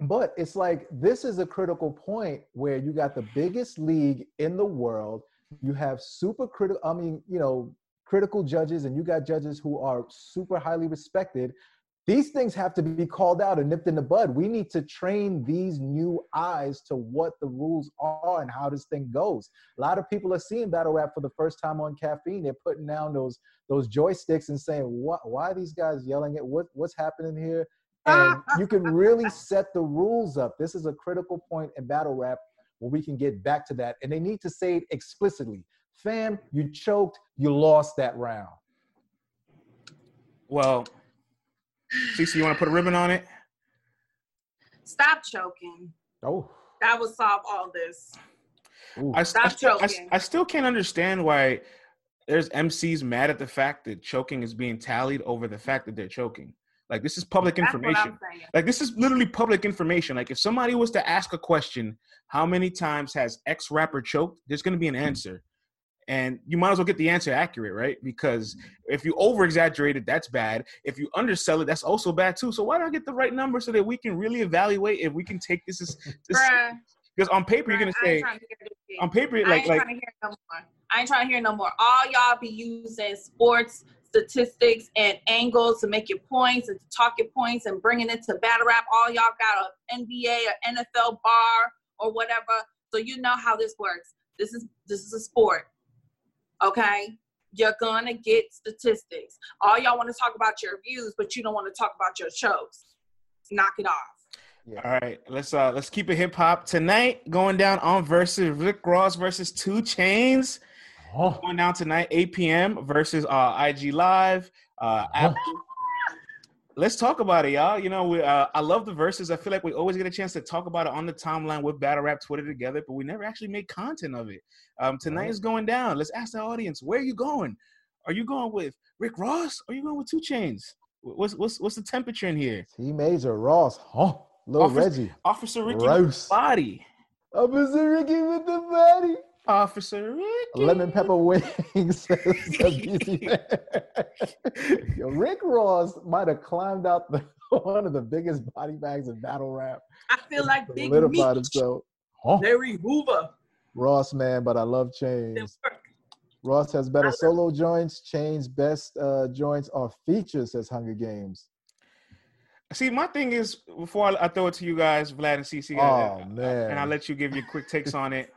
but it's like this is a critical point where you got the biggest league in the world you have super critical i mean you know critical judges and you got judges who are super highly respected. These things have to be called out and nipped in the bud. We need to train these new eyes to what the rules are and how this thing goes. A lot of people are seeing battle rap for the first time on caffeine. They're putting down those those joysticks and saying what why are these guys yelling at what what's happening here? And you can really set the rules up. This is a critical point in battle rap where we can get back to that. And they need to say it explicitly. Fam, you choked, you lost that round. Well, Cece, you want to put a ribbon on it? Stop choking. Oh. That would solve all this. I, Stop I, choking. I, I still can't understand why there's MCs mad at the fact that choking is being tallied over the fact that they're choking. Like this is public That's information. Like this is literally public information. Like if somebody was to ask a question, how many times has X rapper choked? There's going to be an answer. And you might as well get the answer accurate, right? Because if you over exaggerate it, that's bad. If you undersell it, that's also bad too. So why don't I get the right number so that we can really evaluate if we can take this as this, because on paper you're gonna say on paper like like trying to hear no more. I ain't trying to hear no more. All y'all be using sports statistics and angles to make your points and to talk your points and bringing it to battle rap. All y'all got an NBA or NFL bar or whatever. So you know how this works. This is this is a sport. Okay? You're gonna get statistics. All y'all want to talk about your views, but you don't want to talk about your shows. Knock it off. Yeah. All right, let's uh let's keep it hip hop tonight. Going down on versus Rick Ross versus 2 Chainz. Oh. Going down tonight, 8 p.m. versus uh, IG Live. Uh, oh. Let's talk about it, y'all. You know, we, uh, I love the verses. I feel like we always get a chance to talk about it on the timeline with Battle Rap Twitter together, but we never actually make content of it. Um, tonight is going down. Let's ask the audience, where are you going? Are you going with Rick Ross? Or are you going with 2 Chainz? What's what's what's the temperature in here? T Major Ross, huh? Little Officer, Reggie, Officer Ricky Rouse. body, Officer Ricky with the body. Officer Ricky. Lemon pepper wings. Yo, Rick Ross might have climbed out the one of the biggest body bags in battle rap. I feel like Big Meech. himself. Huh? Larry Hoover. Ross, man, but I love Chainz. Ross has better solo joints. Chainz' best uh, joints are features, says Hunger Games. See, my thing is, before I, I throw it to you guys, Vlad and CC, oh, man. and I'll let you give your quick takes on it.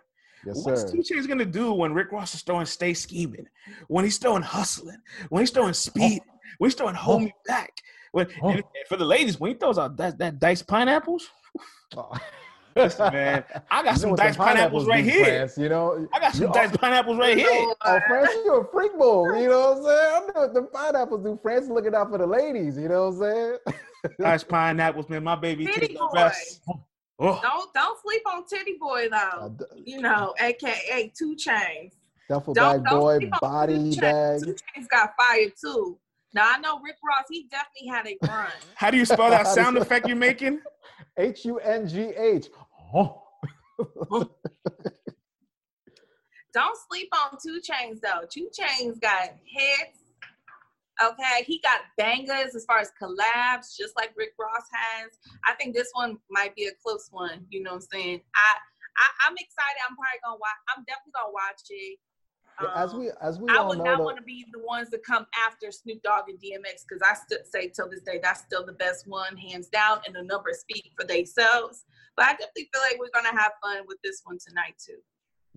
Yes, What's sir. What's gonna do when Rick Ross is throwing stay scheming, when he's throwing hustling, when he's throwing oh. speed, oh. when he's throwing hold oh. me back? When oh. for the ladies, when he throws out that, that diced pineapples. Oh. Listen, man, I got some diced pineapples, pineapples right here. France, you know, I got some diced pineapples right here. Oh, uh, France, you're a freak bowl. You know what I'm saying? I know what the pineapples do. France looking out for the ladies. You know what I'm saying? diced pineapples, man. My baby Titty tastes the best. Oh. Don't don't sleep on Tity Boi though. Uh, you know, aka 2 Chainz. Duffel bag boy, body bag. 2 Chainz got fired too. Now I know Rick Ross. He definitely had a run. How do you spell that sound effect you're making? H U N G H. Don't sleep on 2 Chainz though. 2 Chainz got hits. Okay, he got bangers as far as collabs, just like Rick Ross has. I think this one might be a close one. You know what I'm saying? I, I am excited. I'm probably gonna watch. I'm definitely gonna watch it. Um, as we as we I would not want to be the ones that come after Snoop Dogg and DMX because I still say till this day that's still the best one, hands down, and the numbers speak for themselves. But I definitely feel like we're gonna have fun with this one tonight too.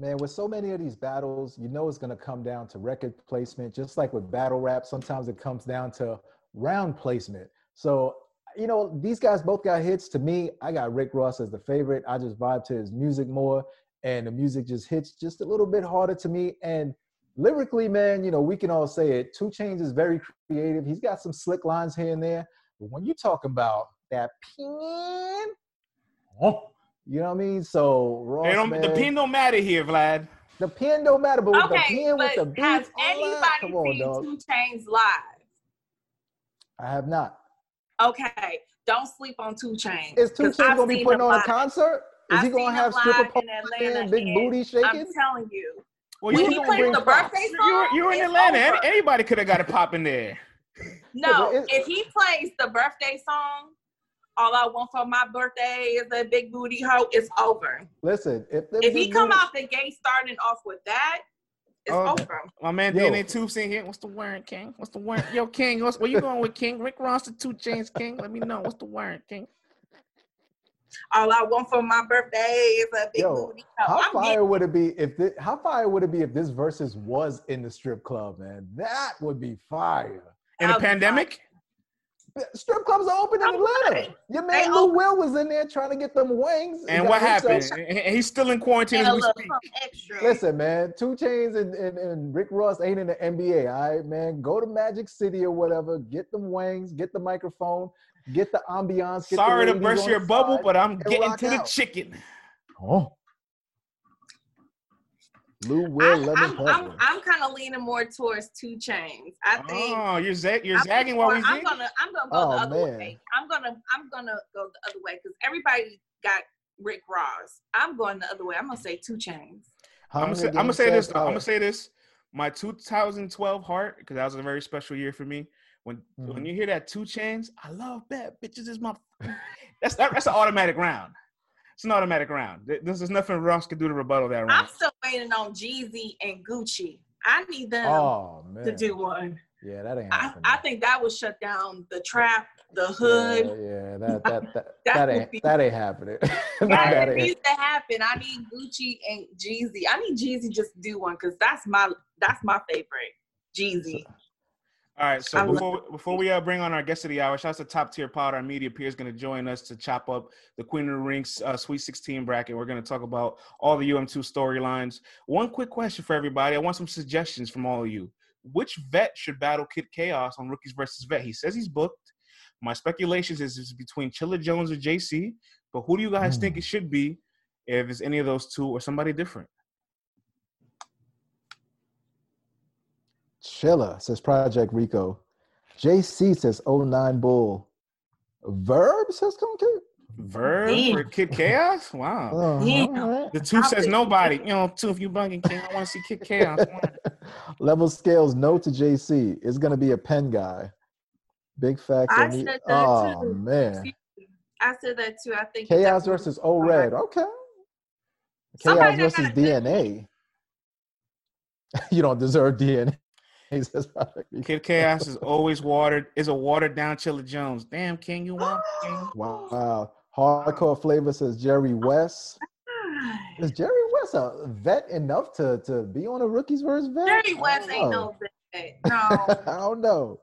Man, with so many of these battles, you know it's gonna come down to record placement. Just like with battle rap, sometimes it comes down to round placement. So you know, these guys both got hits. To me, I got Rick Ross as the favorite. I just vibe to his music more and the music just hits just a little bit harder to me. And lyrically, man, you know, we can all say it. 2 Chainz is very creative. He's got some slick lines here and there. But when you talk about that pin, oh, you know what I mean? So Ross, don't, man, the pin don't matter here, Vlad. The pin don't matter, but with okay, the pin with the beats, has anybody come on, seen dog. 2 Chainz live? I have not. Okay, don't sleep on 2 Chainz. Is 2 Chainz gonna be putting on live. a concert? Is I've he gonna have stripper pole and big booty shaking? I'm telling you. Well, when you he plays the birthday song, you were, you were in Atlanta. Over. Anybody could have got a pop in there. No, if he plays the birthday song, all I want for my birthday is a big booty hoe. It's over. Listen, if if he come out the gate starting off with that, it's oh, over. My man DNA Two saying here, what's the word, King? What's the word? Yo, King, what's, where you going with King? Rick Ross, the 2 Chainz, King. Let me know what's the word, King. All I want for my birthday is a big Yo, booty. how I'm fire getting- would it be if this, how fire would it be if this versus was in the strip club, man? That would be fire. In a pandemic? Strip clubs are open in Atlanta. Your man Lou Will was in there trying to get them wings. And what happened? And he's still in quarantine as we speak. Listen, man, 2 Chainz and, and, and Rick Ross ain't in the NBA. All right, man. Go to Magic City or whatever. Get them wings. Get the microphone. Get the ambiance. Get Sorry to burst your bubble, but I'm getting to out. the chicken. Oh. Lou Will, I, am I'm, I'm kind of leaning more towards 2 Chainz. I think. Oh, you're zag, you're zagging while we. I'm gonna I'm gonna go oh, the other man. way. I'm gonna I'm gonna go the other way because everybody got Rick Ross. I'm going the other way. I'm gonna say 2 Chainz. I'm gonna say, I'm gonna say this. I'm gonna say this. My 2012 heart, because that was a very special year for me. When mm-hmm. when you hear that 2 Chainz, I love bad bitches is my that's that, that's an automatic round. It's an automatic round. This is nothing Ross could do to rebuttal that round. I'm still waiting on Jeezy and Gucci. I need them oh, to do one. Yeah, that ain't happening. I, I, think that would shut down the trap, the hood. Yeah, yeah that that that, that, that ain't be, that ain't happening. that, that needs to happen. I need Gucci and Jeezy. I need Jeezy just to do one because that's my that's my favorite. Jeezy. All right, so before before we uh, bring on our guest of the hour, shouts to Top Tier Pod. Our media peer is going to join us to chop up the Queen of the Rings uh, Sweet 16 bracket. We're going to talk about all the UM2 storylines. One quick question for everybody. I want some suggestions from all of you. Which vet should battle Kid Chaos on Rookies versus Vet? He says he's booked. My speculations is it's between Chilla Jones or JC, but who do you guys mm. think it should be if it's any of those two or somebody different? Chilla says Project Rico. JC says 09 Bull. Verb says Concave. Verb for Kid Chaos? Wow. Oh, yeah. The two says nobody. You know, two of you bugging King. I want to see Kid Chaos. Level scales no to JC. It's gonna be a pen guy. Big facts. I said that oh too. man. I said that too. I think Chaos versus O Red. Okay. Chaos versus DNA. you don't deserve DNA. Kid Chaos is always watered. Is a watered down Chilla Jones. Damn, King, you want? King? Wow. Hardcore flavor says Jerry West. Is Jerry West a vet enough to to be on a rookies versus vet? Jerry West ain't no vet. No. I don't know.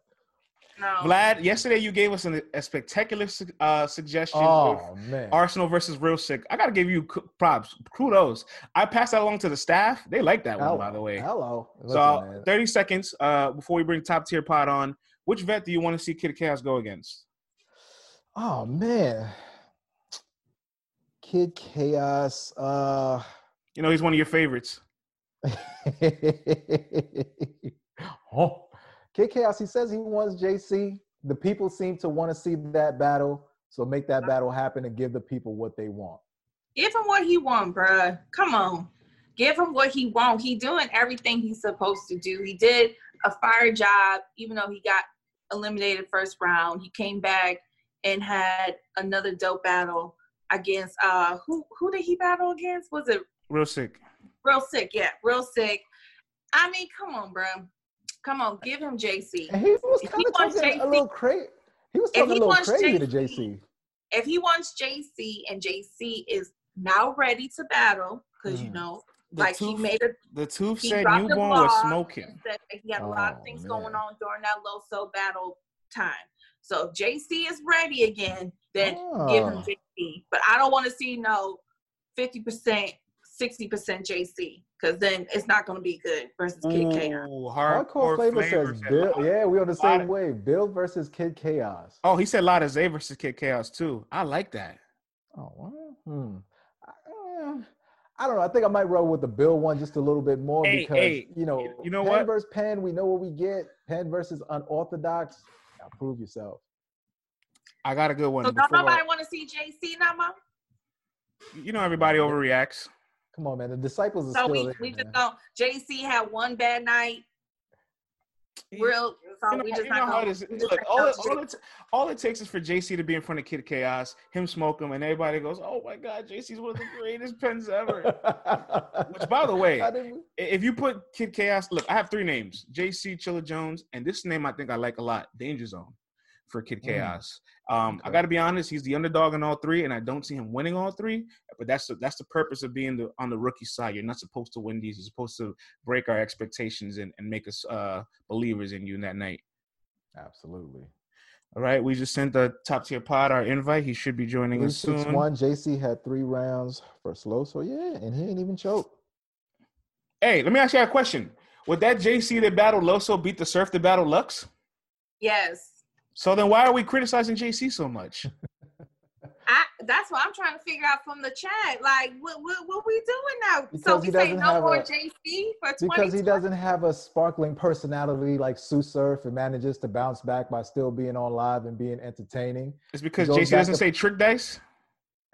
No. Vlad, yesterday you gave us an, a spectacular uh, suggestion. Oh man, Arsonal versus Real Sick. I gotta give you props, kudos. I passed that along to the staff. They like that hello, one, by the way. Hello. Listen, so, man. thirty seconds uh, before we bring top tier pod on. Which vet do you want to see Kid Chaos go against? Oh man, Kid Chaos. Uh, you know he's one of your favorites. oh, Kid Chaos. He says he wants JC. The people seem to want to see that battle, so make that battle happen and give the people what they want. Give him what he want, bruh. Come on, give him what he want. He doing everything he's supposed to do. He did a fire job, even though he got eliminated first round. He came back and had another dope battle against uh who who did he battle against? Was it real sick? Real sick, yeah, real sick. I mean, come on, bro. Come on, give him JC. And he was kind of talking JC, a little crazy. He was talking a little crazy JC, to JC. If he wants JC and JC is now ready to battle, because mm. you know, the like tooth, he made a the tooth said newborn was smoking. Said he had a lot of oh, things man. going on during that Loso battle time. So if JC is ready again, then oh. give him JC. But I don't want to see no 50%, 60% JC because then it's not going to be good versus Kid Chaos. Hardcore, hardcore flavor, flavor says Bill. Yeah, we on the same way. Bill versus Kid Chaos. Oh, he said Lotta Zay versus Kid Chaos too. I like that. Oh, well, hmm. I, I don't know. I think I might roll with the Bill one just a little bit more hey, because hey, you know, you know Penn what? versus Penn, we know what we get. Penn versus unorthodox. Now prove yourself. I got a good one. So don't nobody want to see JC now, mom? You know everybody overreacts. Come on, man. The disciples are so still we, there, we just don't. JC had one bad night. Real. So you know, we just you know how it is. Look, all it, all, it, all it takes is for JC to be in front of Kid Chaos, him smoke him, and everybody goes, "Oh my God, JC's one of the greatest pens ever." Which, by the way, if you put Kid Chaos, look, I have three names: JC, Chilla Jones, and this name I think I like a lot, Danger Zone for Kid mm. Chaos. Um, okay. I got to be honest; he's the underdog in all three, and I don't see him winning all three. But that's the, that's the purpose of being the, on the rookie side. You're not supposed to win these. You're supposed to break our expectations and, and make us uh, believers in you in that night. Absolutely. All right, we just sent the top tier pod our invite. He should be joining us soon. Six, one. JC had three rounds for slow, so yeah, and he ain't even choked. Hey, let me ask you a question. Would that JC that battled Loso beat the Surf that battled Lux? Yes. So then why are we criticizing JC so much? I, that's what I'm trying to figure out from the chat. Like, what what, what we doing now? Because so we say no more a, JC for because he doesn't have a sparkling personality like Sue Surf and manages to bounce back by still being on live and being entertaining. It's because JC doesn't to, say trick dice.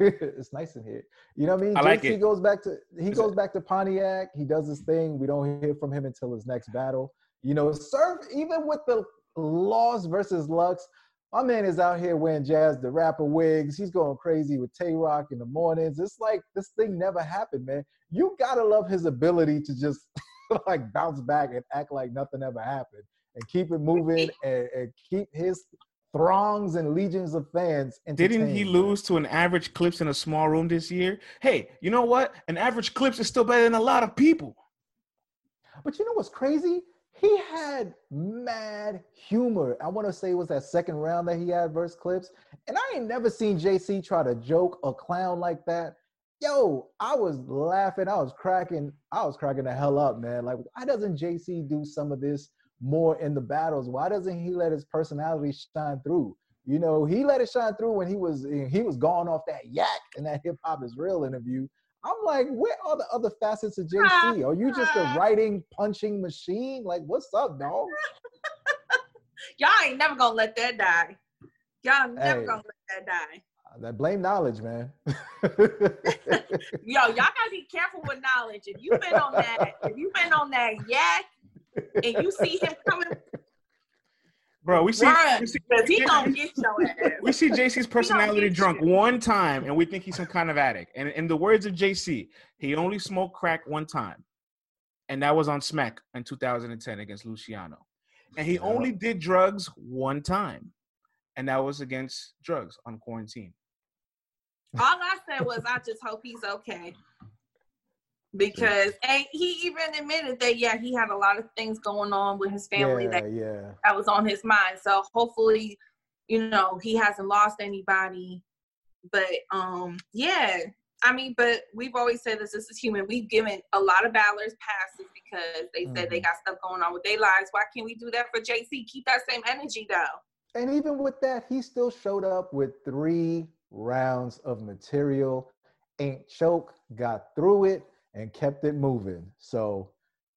it's nice in here. You know what I mean? I like JC it. goes back to he goes back to Pontiac. He does his thing. We don't hear from him until his next battle. You know, Surf even with the Lost versus Lux. My man is out here wearing Jazz the rapper wigs. He's going crazy with Tay Roc in the mornings. It's like this thing never happened, man. You gotta love his ability to just like bounce back and act like nothing ever happened and keep it moving and, and keep his throngs and legions of fans. Didn't he lose to an average clips in a small room this year? Hey, you know what? An average clips is still better than a lot of people. But you know what's crazy? He had mad humor. I want to say it was that second round that he had verse clips. And I ain't never seen JC try to joke a clown like that. Yo, I was laughing. I was cracking. I was cracking the hell up, man. Like, why doesn't JC do some of this more in the battles? Why doesn't he let his personality shine through? You know, he let it shine through when he was he was going off that yak in that hip hop is real interview. I'm like, where are the other facets of JC? Are you just a writing, punching machine? Like, what's up, dog? y'all ain't never gonna let that die. Y'all never hey, gonna let that die. Uh, that blame knowledge, man. Yo, y'all gotta be careful with knowledge. If you've been on that, if you've been on that yak, and you see him coming Bro, we see, we see, he gonna get your ass. We see JC's personality drunk one time, and we think he's some kind of addict. And in the words of JC, he only smoked crack one time, and that was on Smack in 2010 against Luciano. And he only did drugs one time, and that was against drugs on quarantine. All I said was, I just hope he's okay. Because and he even admitted that yeah he had a lot of things going on with his family yeah, that yeah. that was on his mind. So hopefully you know he hasn't lost anybody. But um yeah i mean but we've always said this this is human. We've given a lot of battlers passes because they said they mm-hmm. got stuff going on with their lives. Why can't we do that for jc keep that same energy though. And even with that he still showed up with three rounds of material. Ain't choke got through it and kept it moving. So,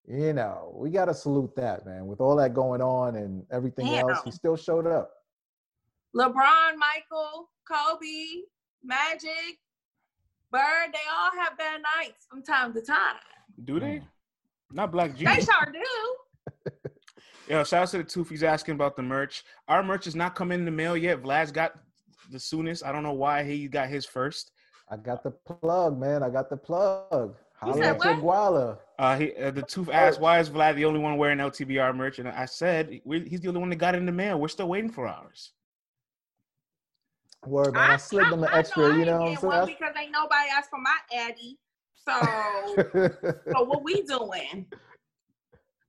you know, we got to salute that, man. With all that going on and everything Damn. else, he still showed up. LeBron, Michael, Kobe, Magic, Bird, they all have bad nights from time to time. Do they? Mm. Not Black Jesus. They sure do. Yeah, shout out to the Tooth. He's asking about the merch. Our merch is not coming in the mail yet. Vlad's got the soonest. I don't know why he got his first. I got the plug, man. I got the plug. Holla at Guala. Uh, he, uh, the tooth asked, "Why is Vlad the only one wearing LTBR merch?" And I said, "He's the only one that got in the mail. We're still waiting for ours." Word, man. I, I slid them an extra. You know what I'm saying? Because ain't nobody asked for my Addy. So, so what we doing?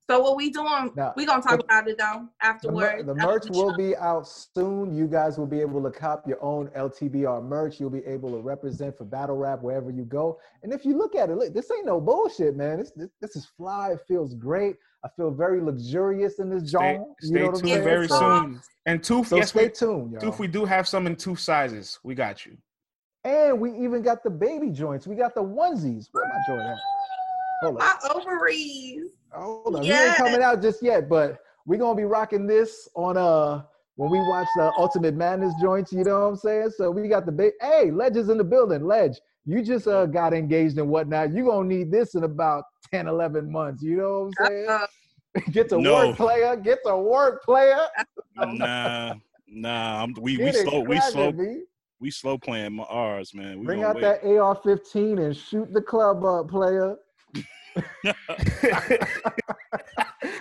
So what we doing? Now, we gonna talk the, about it though afterwards. The, the merch will be out soon. You guys will be able to cop your own LTBR merch. You'll be able to represent for battle rap wherever you go. And if you look at it, look, this ain't no bullshit, man. This this, this is fly. It feels great. I feel very luxurious in this stay. Stay you know tuned very soon. And Tooth, so yes, stay we, tuned. Y'all. Tooth, we do have some in two sizes. We got you. And we even got the baby joints. We got the onesies. Where my joint at? Hold my ovaries. Hold on, yes. he ain't coming out just yet, but we're gonna be rocking this on uh when we watch the Ultimate Madness joints. You know what I'm saying? So we got the big hey Ledges in the building. Ledge, you just uh got engaged and whatnot. You gonna need this in about 10, 11 months. You know what I'm saying? Uh, get to no. work, player. Get to work, player. nah, nah. I'm, we we slow. We slow. We slow playing ours, man. We Bring out wait. that AR-15 and shoot the club up, player.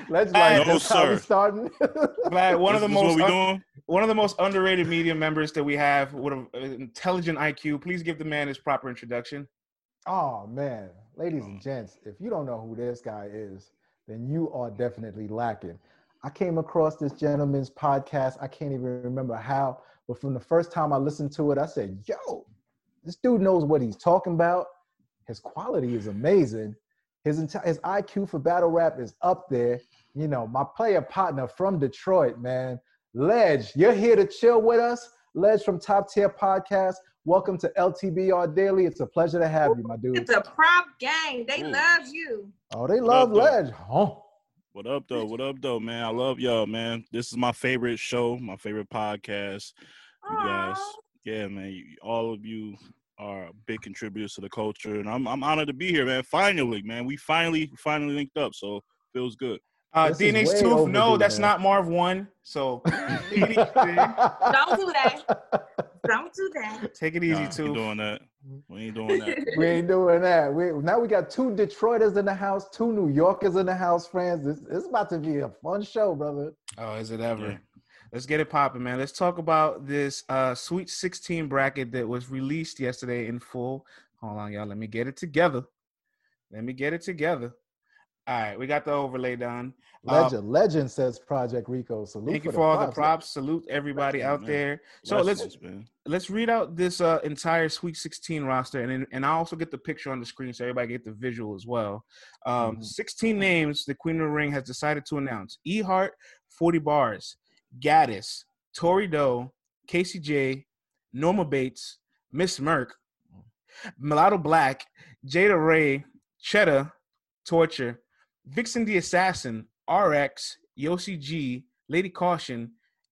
Let's like no, sir. starting. Glad one of the most un- one of the most underrated media members that we have with an intelligent IQ. Please give the man his proper introduction. Oh man, ladies and gents, if you don't know who this guy is, then you are definitely lacking. I came across this gentleman's podcast. I can't even remember how, but from the first time I listened to it, I said, "Yo, this dude knows what he's talking about. His quality is amazing." His entire his IQ for battle rap is up there. You know, my player partner from Detroit, man. Ledge, you're here to chill with us. Ledge from Top Tier Podcast. Welcome to LTBR Daily. It's a pleasure to have you, my dude. It's a prop gang. They Ooh. love you. Oh, they what love up, Ledge. Huh? What up, though? What up, though, man? I love y'all, man. This is my favorite show, my favorite podcast. You guys, yeah, man. All of you are big contributors to the culture, and I'm I'm honored to be here, man. Finally, man, we finally finally linked up, so feels good. Uh, DNH Tooth, no, that's man. not Marv One. So don't do that. Don't do that. Take it easy, nah, Tooth. Doing that. We ain't doing that. we ain't doing that. We now we got two Detroiters in the house, two New Yorkers in the house, friends. This it's about to be a fun show, brother. Oh, is it ever? Yeah. Let's get it popping, man. Let's talk about this uh, Sweet 16 bracket that was released yesterday in full. Hold on, y'all. Let me get it together. Let me get it together. All right, we got the overlay done. Legend, um, legend says Project Rico. Salute. Thank you for, for all the props. Salute everybody out man. there. So let's man. let's read out this uh, entire Sweet 16 roster, and and I also get the picture on the screen so everybody get the visual as well. Um, mm-hmm. 16 names the Queen of the Ring has decided to announce: E Hart, 40 Barrs. Gaddis, Tori Doe, Casey J, Norma Bates, Miss Merck, Mulatto Black, Jada Ray, Cheddar, Torture, Vixen the Assassin, RX, Yoshi G, Lady Caution,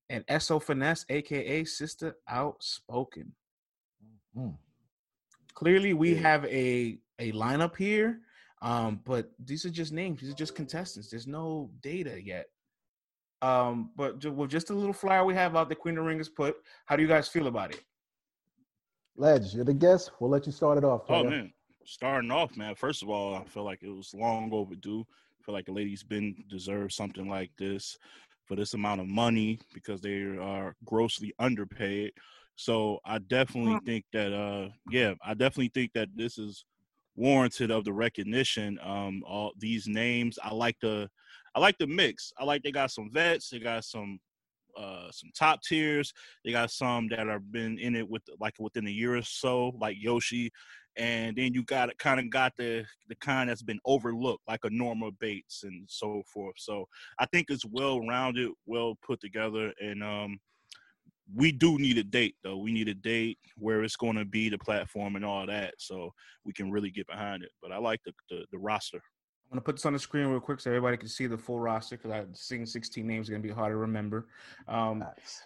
and SO Finesse, aka Sister Outspoken. Mm-hmm. Clearly, we have a a lineup here, um, but these are just names. These are just contestants. There's no data yet. Um, but with just a little flyer we have out the Queen of the Ring is put, how do you guys feel about it? Ledge, you're the guest. We'll let you start it off. Player. Oh man, starting off, man. First of all, I feel like it was long overdue. I feel like the ladies been deserve something like this for this amount of money because they are grossly underpaid. So I definitely think that uh yeah, I definitely think that this is warranted of the recognition. Um, all these names, I like the, I like the mix. I like they got some vets, they got some uh some top tiers. They got some that have been in it with like within a year or so, like Yoshi, and then you got kind of got the the kind that's been overlooked, like a Norma Bates and so forth. So I think it's well rounded, well put together, and um we do need a date though. We need a date where it's going to be the platform and all that, so we can really get behind it. But I like the the, the roster. I'm gonna put this on the screen real quick so everybody can see the full roster because I seeing 16 names is gonna be hard to remember. Um, nice.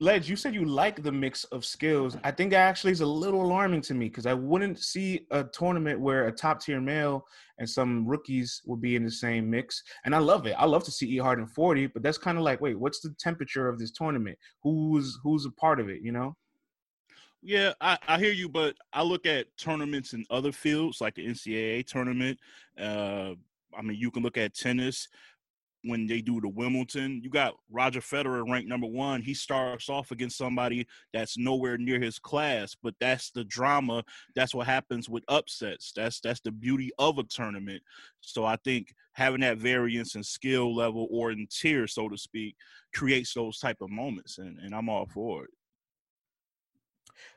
Ledge, you said you like the mix of skills. I think that actually is a little alarming to me because I wouldn't see a tournament where a top tier male and some rookies would be in the same mix. And I love it. I love to see E Hart in 40, but that's kind of like, wait, what's the temperature of this tournament? Who's who's a part of it, you know? Yeah, I, I hear you, but I look at tournaments in other fields like the NCAA tournament. Uh, I mean, you can look at tennis when they do the Wimbledon. You got Roger Federer ranked number one. He starts off against somebody that's nowhere near his class, but that's the drama. That's what happens with upsets. That's that's the beauty of a tournament. So I think having that variance in skill level or in tier, so to speak, creates those type of moments, and, and I'm all for it.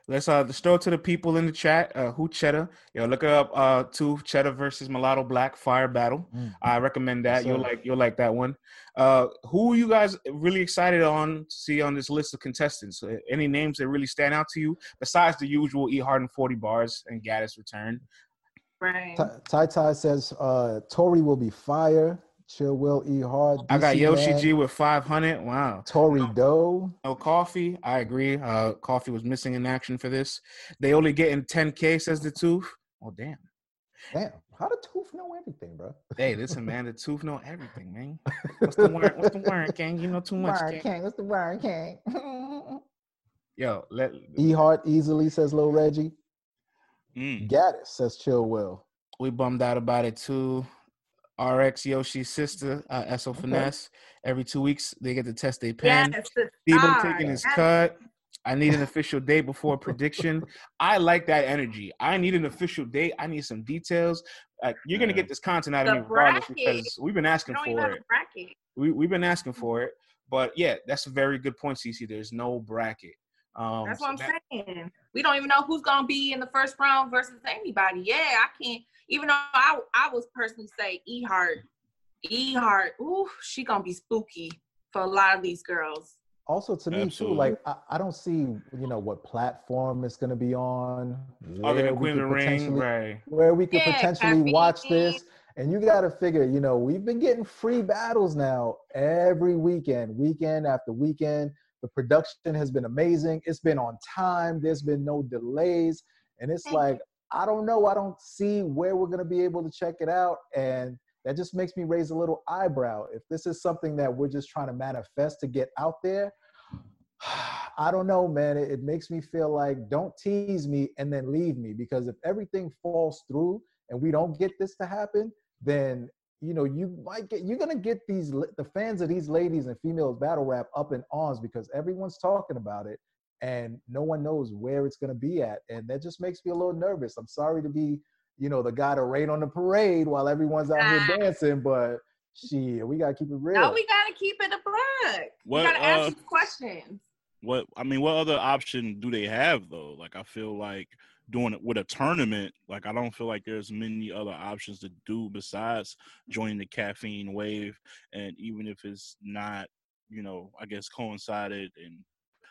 Let's uh let's throw it to the people in the chat. Uh who cheddar? Yo, look up uh two cheddar versus mulatto black fire battle. Mm. I recommend that. You'll like you'll like that one. Uh who are you guys really excited on to see on this list of contestants? Uh, any names that really stand out to you besides the usual E Harden 40 Barrs and Gaddis return? Right. Ty Ty says uh Tori will be fire. Chill Will E Hart. I got Yoshi G with 500. Wow. Tory Doe. No coffee. I agree. Uh, coffee was missing in action for this. They only getting 10K, says the tooth. Oh, damn. Damn. How the tooth know everything, bro? Hey, listen, man. The tooth know everything, man. What's the word? What's the word, King? You know too much, word, King. King. What's the word, King? Yo, let E Hart easily says Lil Reggie. Mm. Gaddis says Chill Will. We bummed out about it too. RX Yoshi's sister, uh, SO Finesse. Every two weeks, they get to test their pen. Yes, taking his cut. I need an official date before prediction. I like that energy. I need an official date. I need some details. Uh, you're gonna get this content out of the me regardless bracket. because we've been asking for it. We we've been asking for it. But yeah, that's a very good point, CC. There's no bracket. Um, that's what I'm that, saying. We don't even know who's gonna be in the first round versus anybody. Yeah, I can't even though I I was personally say E Hart, E Hart, ooh, she gonna be spooky for a lot of these girls. Also, to me Absolutely. too, like I, I, don't see you know what platform it's gonna be on. Where we could ring, right? Where we could yeah, potentially watch this. And you got to figure, you know, we've been getting free battles now every weekend, weekend after weekend. The production has been amazing. It's been on time. There's been no delays. And it's like, I don't know. I don't see where we're going to be able to check it out. And that just makes me raise a little eyebrow. If this is something that we're just trying to manifest to get out there, I don't know, man. It, it, makes me feel like don't tease me and then leave me because if everything falls through and we don't get this to happen, then you know you might get you're gonna get these the fans of these ladies and females battle rap up in arms because everyone's talking about it and no one knows where it's going to be at. And that just makes me a little nervous. I'm sorry to be you know the guy to rain on the parade while everyone's out here ah. dancing but shit we gotta keep it real. No we gotta keep it a book what, we gotta ask uh, questions. what i mean what other option do they have though? Like i feel like doing it with a tournament like i don't feel like there's many other options to do besides joining the caffeine wave and even if it's not you know i guess coincided and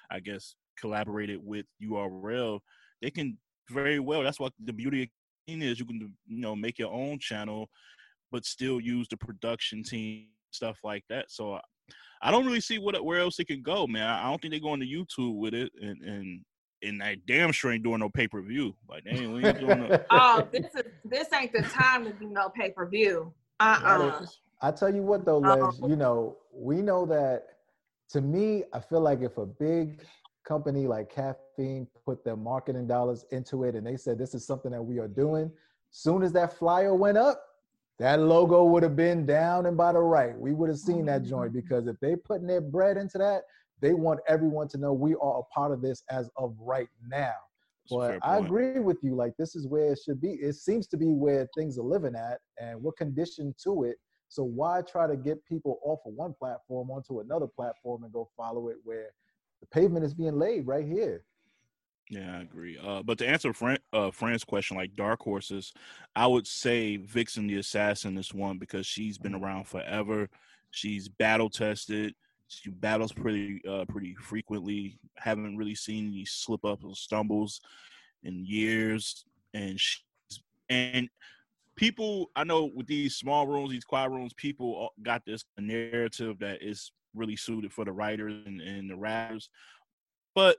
i guess collaborated with URL, they can very well. That's what the beauty of is. You can you know make your own channel, but still use the production team stuff like that. So I, I don't really see what where else it can go, man. I don't think they're going to YouTube with it, and and and that damn sure ain't doing no pay per view. Like, dang, we ain't doing no. oh, this is this ain't the time to do no pay per view. Uh uh-uh. uh I tell you what though, Les, you know, we know that to me, I feel like if a big company like Caffeine put their marketing dollars into it and they said this is something that we are doing, soon as that flyer went up, that logo would have been down and by the right. We would have seen that joint because if they putting their bread into that, they want everyone to know we are a part of this as of right now. but I agree with you. Like this is where it should be. It seems to be where things are living at, and we're conditioned to it. So why try to get people off of one platform onto another platform and go follow it where the pavement is being laid right here? Yeah, I agree. Uh, but to answer Fran, uh, Fran's question, like dark horses, I would say Vixen the Assassin is one because she's been mm-hmm. around forever. She's battle tested. She battles pretty uh, pretty frequently. Haven't really seen any slip ups or stumbles in years. And she's and people, I know with these small rooms, these quiet rooms, people got this narrative that is really suited for the writers and, and the rappers. But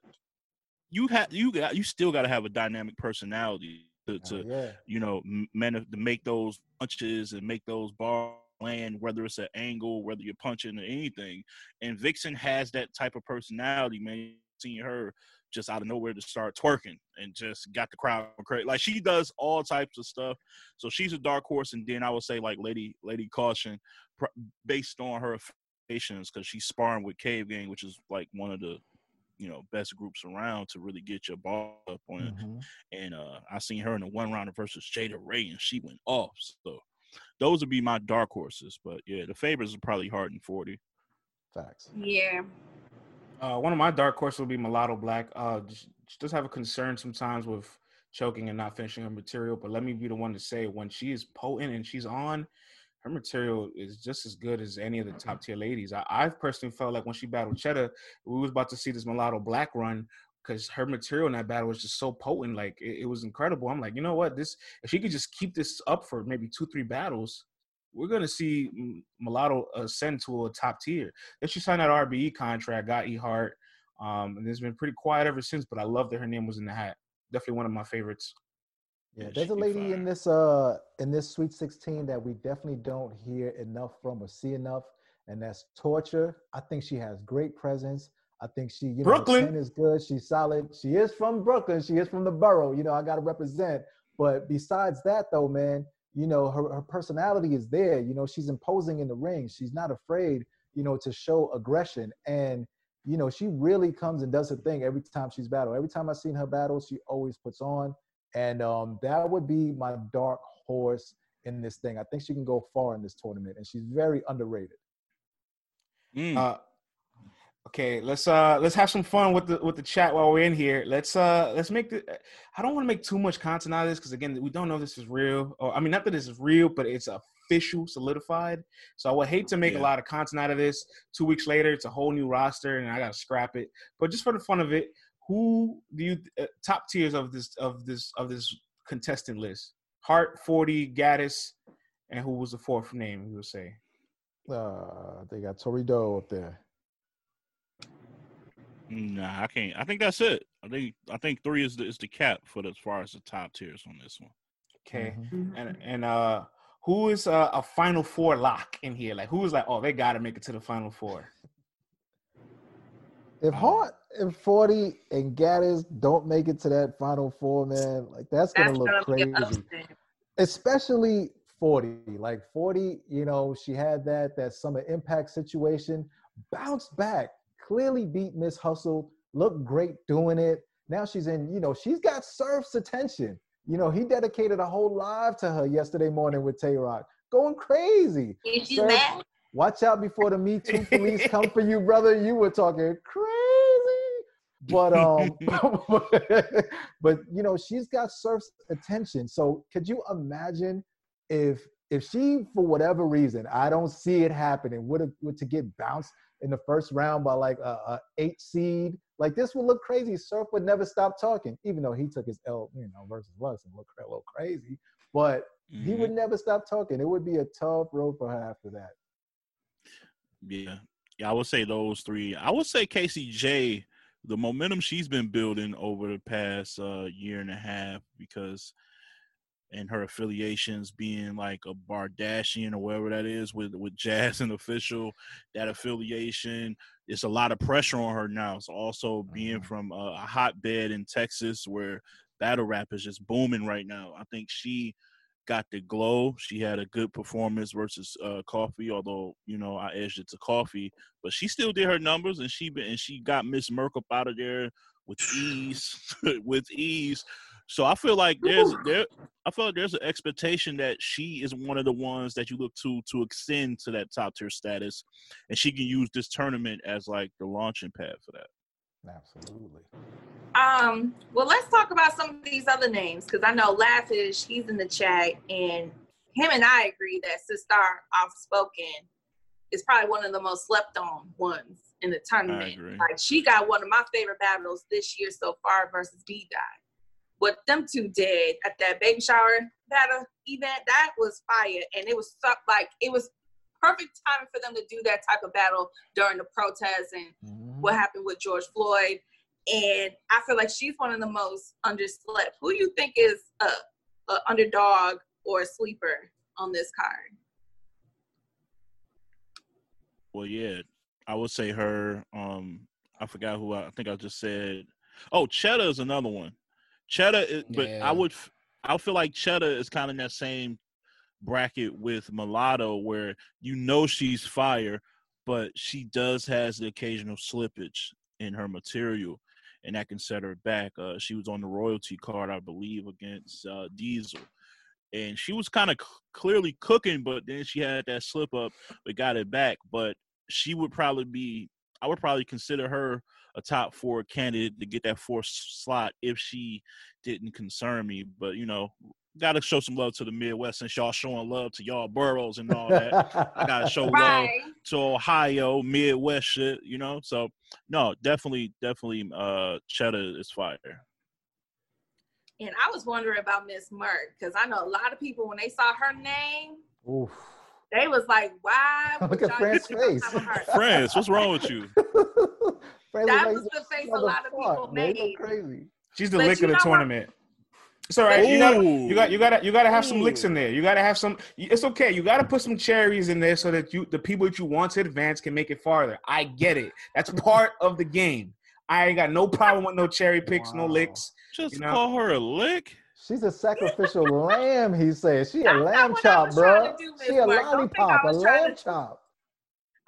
you have you got you still got to have a dynamic personality to, to oh, yeah. you know men to make those punches and make those bars land whether it's an angle whether you're punching or anything. And vixen has that type of personality man. Seeing her just out of nowhere to start twerking and just got the crowd crazy like she does all types of stuff. So she's a dark horse. And then i would say like lady lady caution based on her affiliations because she's sparring with cave gang which is like one of the you know best groups around to really get your ball up on. Mm-hmm. And uh, I seen her in the one rounder versus Jada Ray, and she went off. So those would be my dark horses. But yeah, the favorites are probably Hart and Forty. Facts. Yeah. Uh, one of my dark horses would be Mulatto Black. Uh, just, just have a concern sometimes with choking and not finishing her material. But let me be the one to say when she is potent and she's on, her material is just as good as any of the top tier ladies. I, I personally felt like when she battled Cheddar, we was about to see this mulatto black run because her material in that battle was just so potent. Like it, it, was incredible. I'm like, you know what? This if she could just keep this up for maybe two, three battles, we're gonna see mulatto ascend to a top tier. Then she signed that RBE contract, got E Hart, um, and it's been pretty quiet ever since. But I love that her name was in the hat. Definitely one of my favorites. Yeah, there's a lady in this uh in this Sweet 16 that we definitely don't hear enough from or see enough, and that's Torture. I think she has great presence. I think she, you know, Brooklyn is good. She's solid. She is from Brooklyn. She is from the borough. You know, I got to represent. But besides that, though, man, you know, her, her personality is there. You know, she's imposing in the ring. She's not afraid, you know, to show aggression. And, you know, she really comes and does her thing every time she's battled. Every time I've seen her battle, she always puts on. And um, that would be my dark horse in this thing. I think she can go far in this tournament, and she's very underrated. Mm. Uh, okay, let's uh let's have some fun with the with the chat while we're in here. Let's uh let's make the. I don't want to make too much content out of this because again, we don't know this is real. Or I mean, not that this is real, but it's official, solidified. So I would hate to make yeah. a lot of content out of this. Two weeks later, it's a whole new roster, and I gotta scrap it. But just for the fun of it, who do you uh, top tiers of this of this of this contestant list? Hart, Forty, Gaddis, and who was the fourth name? You would say. Uh, they got Torido up there. Nah, I can't. I think that's it. I think I think three is the is the cap for the, as far as the top tiers on this one. Okay, mm-hmm. and and uh, who is uh, a final four lock in here? Like who is like, oh, they got to make it to the final four. If Hart and 40 and Gaddis don't make it to that final four, man, like that's gonna that's look gonna crazy. Especially 40. Like 40, you know, she had that that summer impact situation, bounced back, clearly beat Miss Hustle, looked great doing it. Now she's in, you know, she's got Surf's attention. You know, he dedicated a whole live to her yesterday morning with Tay Roc, going crazy. Surf, mad? Watch out before the Me Too police come for you, brother. You were talking crazy. But um but you know, she's got Surf's attention. So could you imagine if if she for whatever reason, I don't see it happening, would have would to get bounced in the first round by like a, a, eight seed, like this would look crazy. Surf would never stop talking, even though he took his L, you know, versus Lux and looked a little crazy. But mm-hmm. he would mm-hmm. never stop talking. It would be a tough road for her after that. Yeah. Yeah, I would say those three. I would say Casey J, the momentum she's been building over the past uh, year and a half because and her affiliations being like a Bardashian or whatever that is with with Jazz and official, that affiliation, it's a lot of pressure on her now. It's also being mm-hmm. from a, a hotbed in Texas where battle rap is just booming right now. I think she got the glow. She had a good performance versus uh, Coffee, although you know I edged it to Coffee, but she still did her numbers and she and she got Miss Merk out of there with ease, with ease. So I feel like there's there I feel like there's an expectation that she is one of the ones that you look to to extend to that top tier status, and she can use this tournament as like the launching pad for that. Absolutely. Um. Well, let's talk about some of these other names because I know Lavish, he's in the chat, and him and I agree that Sistar Outspoken is probably one of the most slept on ones in the tournament. Like she got one of my favorite battles this year so far versus B Dot. What them two did at that baby shower battle event, that was fire. And it was so, like it was perfect timing for them to do that type of battle during the protests and mm-hmm. what happened with George Floyd. And I feel like she's one of the most underslept. Who do you think is a, a underdog or a sleeper on this card? Well, yeah, I would say her. Um, I forgot who I, I think I just said. Oh, Cheddar is another one. Cheddar, is, but yeah. I would, I feel like Cheddar is kind of in that same bracket with Mulatto, where you know she's fire, but she does has the occasional slippage in her material, and that can set her back. Uh, she was on the royalty card, I believe, against uh, Diesel, and she was kind of c- clearly cooking, but then she had that slip up, but got it back. But she would probably be, I would probably consider her a top four candidate to get that fourth slot if she didn't concern me. But you know, got to show some love to the Midwest since y'all showing love to y'all boroughs and all that. I got to show right. love to Ohio, Midwest shit, you know? So, no, definitely, definitely, uh, Cheddar is fire. And I was wondering about Miss Merck because I know a lot of people when they saw her name, Oof. they was like, "Why?" Look at Fran's face. France, what's wrong with you? that was the face a lot of people made. Crazy. She's the but lick of the tournament. It's all right. You got you got you got to you got to have some licks in there. You got to have some. It's okay. You got to put some cherries in there so that you the people that you want to advance can make it farther. I get it. That's part of the game. I ain't got no problem with no cherry picks, wow. no licks. Just you know? call her a lick. She's a sacrificial lamb. He says she a lamb chop, bro. She a lollipop, a lamb to, chop.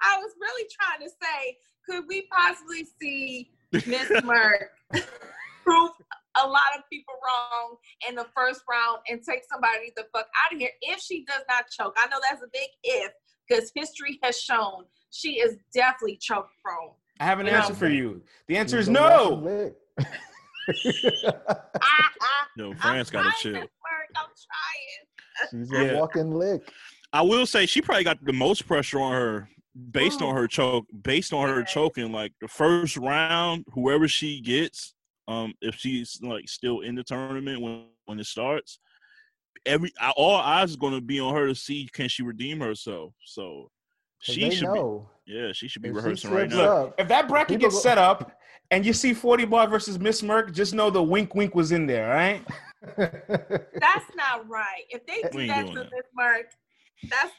I was really trying to say, could we possibly see Miss Merck prove a lot of people wrong in the first round and take somebody the fuck out of here if she does not choke? I know that's a big if because history has shown she is definitely choke prone. I have an you answer know? for you. The answer is no. no, France got to chill. I'm trying. She's a yeah. walking lick. I will say she probably got the most pressure on her based on her choke, based on her choking. Like the first round, whoever she gets, um, if she's like still in the tournament when when it starts, every all eyes is going to be on her to see can she redeem herself. So she should know. be. Yeah, she should be if rehearsing right now. Look, if that bracket gets go- set up and you see 40 bar versus Miss Merck, just know the wink wink was in there, right? that's not right. If they do that to Miss Merck, that's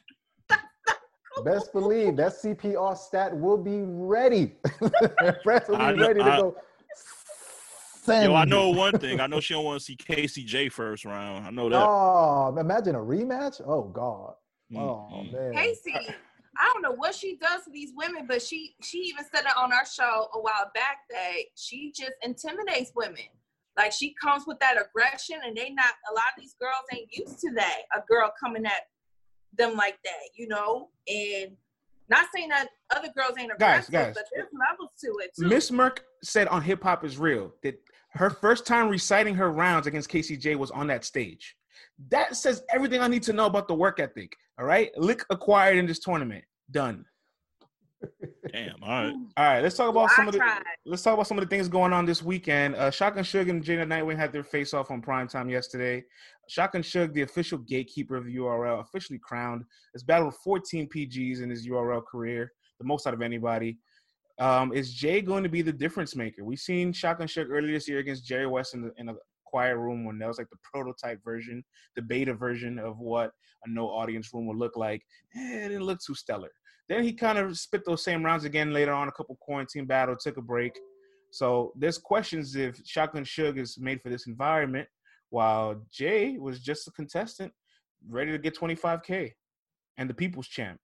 Best believe that CPR stat will be ready. Press will be know, ready to I, go. Send. Yo, I know one thing. I know she don't want to see KCJ first round. I know that. Oh, imagine a rematch. Oh God. Mm-hmm. Oh man. Casey, I don't know what she does to these women, but she she even said it on our show a while back that she just intimidates women. Like she comes with that aggression, and they not a lot of these girls ain't used to that. A girl coming at them like that, you know, and not saying that other girls ain't aggressive, guys, guys, but there's levels to it too. Miss Merck said on Hip Hop is Real that her first time reciting her rounds against KCJ was on that stage. That says everything I need to know about the work ethic. All right, lick acquired in this tournament. Done. Damn. All right. All right. Let's talk about well, some I of the. Tried. Let's talk about some of the things going on this weekend. Uh, Shotgun Suge and Jada Nightwing had their face off on prime time yesterday. Shotgun Suge, the official gatekeeper of the URL, officially crowned, has battled 14 PGs in his URL career, the most out of anybody. Um, is Jay going to be the difference maker? We've seen Shotgun Suge earlier this year against Jerry West in, the, in a quiet room when that was like the prototype version, the beta version of what a no audience room would look like. Eh, it didn't look too stellar. Then he kind of spit those same rounds again later on, a couple quarantine battle, took a break. So there's questions if Shotgun Suge is made for this environment, while Jay was just a contestant ready to get 25K and the people's champ.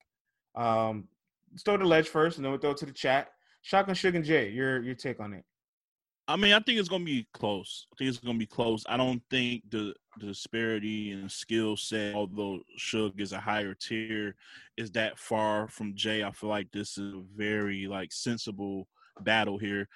Um, let's the ledge first, and then we'll throw it to the chat. Shotgun Suge and Jay, your your take on it. I mean, I think it's gonna be close. I think it's gonna be close. I don't think the the disparity and skill set, although Suge is a higher tier, is that far from Jay. I feel like this is a very like sensible battle here.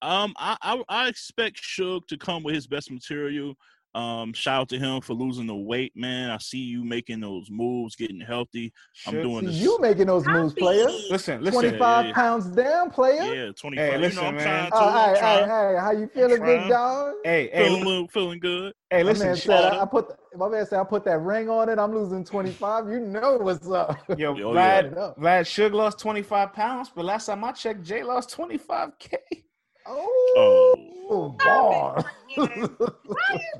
Um, I I, I expect Suge to come with his best material. Um, shout out to him for losing the weight, man. I see you making those moves, getting healthy. I'm doing this. You making those moves, player. Listen, listen. 25 yeah, pounds down, player. Yeah, 25. Hey, listen, you know, I'm man. trying to. Uh, hey, hey, hey, how you feeling, big dog? Hey, hey. Feeling, feeling good. Hey, listen. My man said, I, I put, my man said, I put that ring on it. I'm losing 25. You know what's up. Yo, Yo Vlad, yeah. Vlad Suge lost 25 pounds, but last time I checked, Jay lost 25K. Oh, oh ball. Why you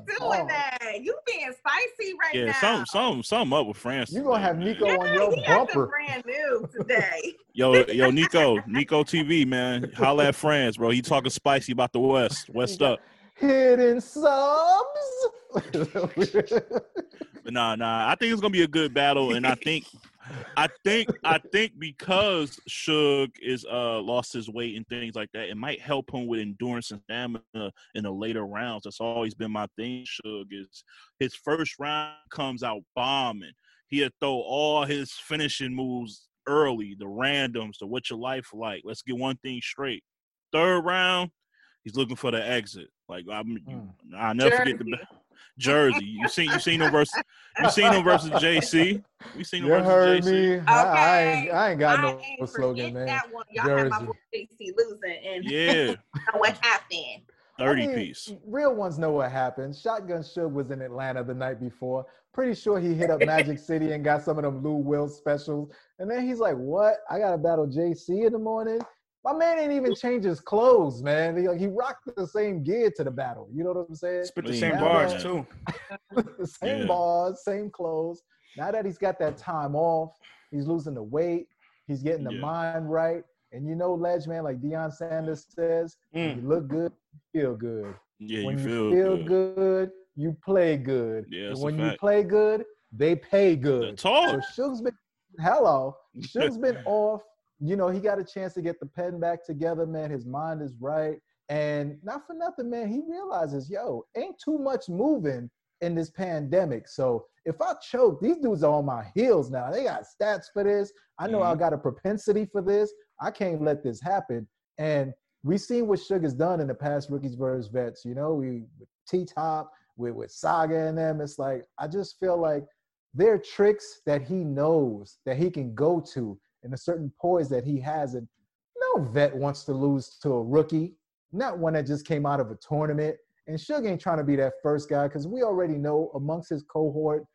doing oh. that? You being spicy right yeah, now. Yeah, some some some up with France. You gonna have Nico yeah, on your bumper. brand new today. yo, yo, Nico, Nico TV, man. Holla at France, bro. He talking spicy about the West. West up. Hidden subs. but nah, nah. I think it's gonna be a good battle, and I think I think I think because Suge is uh lost his weight and things like that, it might help him with endurance and stamina in the later rounds. That's always been my thing. Suge is his first round comes out bombing. He'll throw all his finishing moves early, the randoms, the what your life like. Let's get one thing straight. Third round, he's looking for the exit. Like I'm, mm. I never forget the Jersey. You seen you seen them versus you seen them versus JC. We seen them you versus heard JC. Me. Okay. I, ain't, I ain't got no ain't slogan, man. That one. Y'all Jersey. had my JC losing, and yeah, what happened? Thirty I mean, piece. Real ones know what happened. Shotgun Suge was in Atlanta the night before. Pretty sure he hit up Magic City and got some of them Lou Will specials. And then he's like, "What? I got to battle JC in the morning." My man ain't even change his clothes, man. He, like he rocked the same gear to the battle. You know what I'm saying? Spit the same bars that, too. the same yeah. bars, same clothes. Now that he's got that time off, he's losing the weight. He's getting the yeah. mind right. And you know, Ledge, man, like Deion Sanders says, mm. you look good, you feel good. Yeah, when you feel, feel good. good. you play good. Yeah, and when you play good, they pay good. That's all. So Suge's been hello. Suge's been off you know, he got a chance to get the pen back together, man. His mind is right. And not for nothing, man, he realizes, yo, ain't too much moving in this pandemic. So if I choke, these dudes are on my heels now. They got stats for this. I know mm-hmm. I got a propensity for this. I can't let this happen. And we've seen what Sugar's done in the past rookies versus vets. You know, we T Top, with, with Saga and them. It's like I just feel like there are tricks that he knows that he can go to and a certain poise that he has. And no vet wants to lose to a rookie, not one that just came out of a tournament. And Suge ain't trying to be that first guy because we already know amongst his cohort,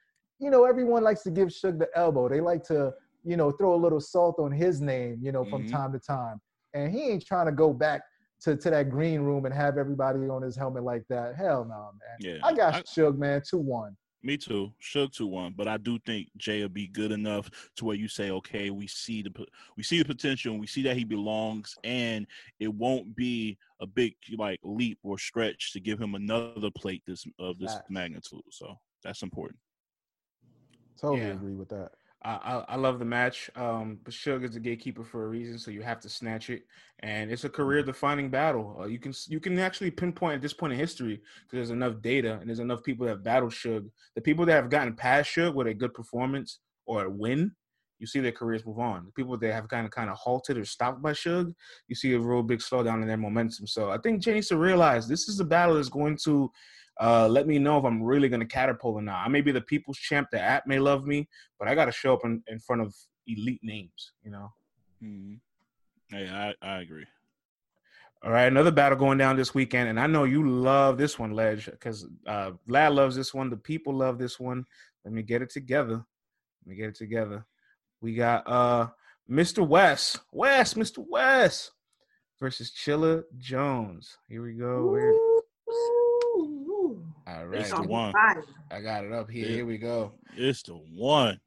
you know, everyone likes to give Suge the elbow. They like to, you know, throw a little salt on his name, you know, from mm-hmm. time to time. And he ain't trying to go back to, to that green room and have everybody on his helmet like that. Hell no, man. Yeah, I got I, Suge, man, 2 1. Me too. Shook to one, but I do think Jay will be good enough to where you say, okay, we see the we see the potential, and we see that he belongs, and it won't be a big like leap or stretch to give him another plate this of this magnitude. So that's important. Totally yeah. agree with that. I, I love the match. Um, but Suge is a gatekeeper for a reason, so you have to snatch it, and it's a career-defining battle. Uh, you can you can actually pinpoint at this point in history because there's enough data and there's enough people that have battled Suge. The people that have gotten past Suge with a good performance or a win, you see their careers move on. The people that have kind of kind of halted or stopped by Suge, you see a real big slowdown in their momentum. So I think Jay needs to realize this is a battle that's going to uh, let me know if I'm really going to catapult or not. I may be the people's champ. The app may love me, but I got to show up in, in front of elite names, you know? Mm-hmm. Yeah, I, I agree. All right, another battle going down this weekend, and I know you love this one, Ledge, because uh, Vlad loves this one. The people love this one. Let me get it together. Let me get it together. We got uh Mr. West, West, Mr. West versus Chilla Jones. Here we go. All right. It's the one. I got it up here. Here we go. It's the one.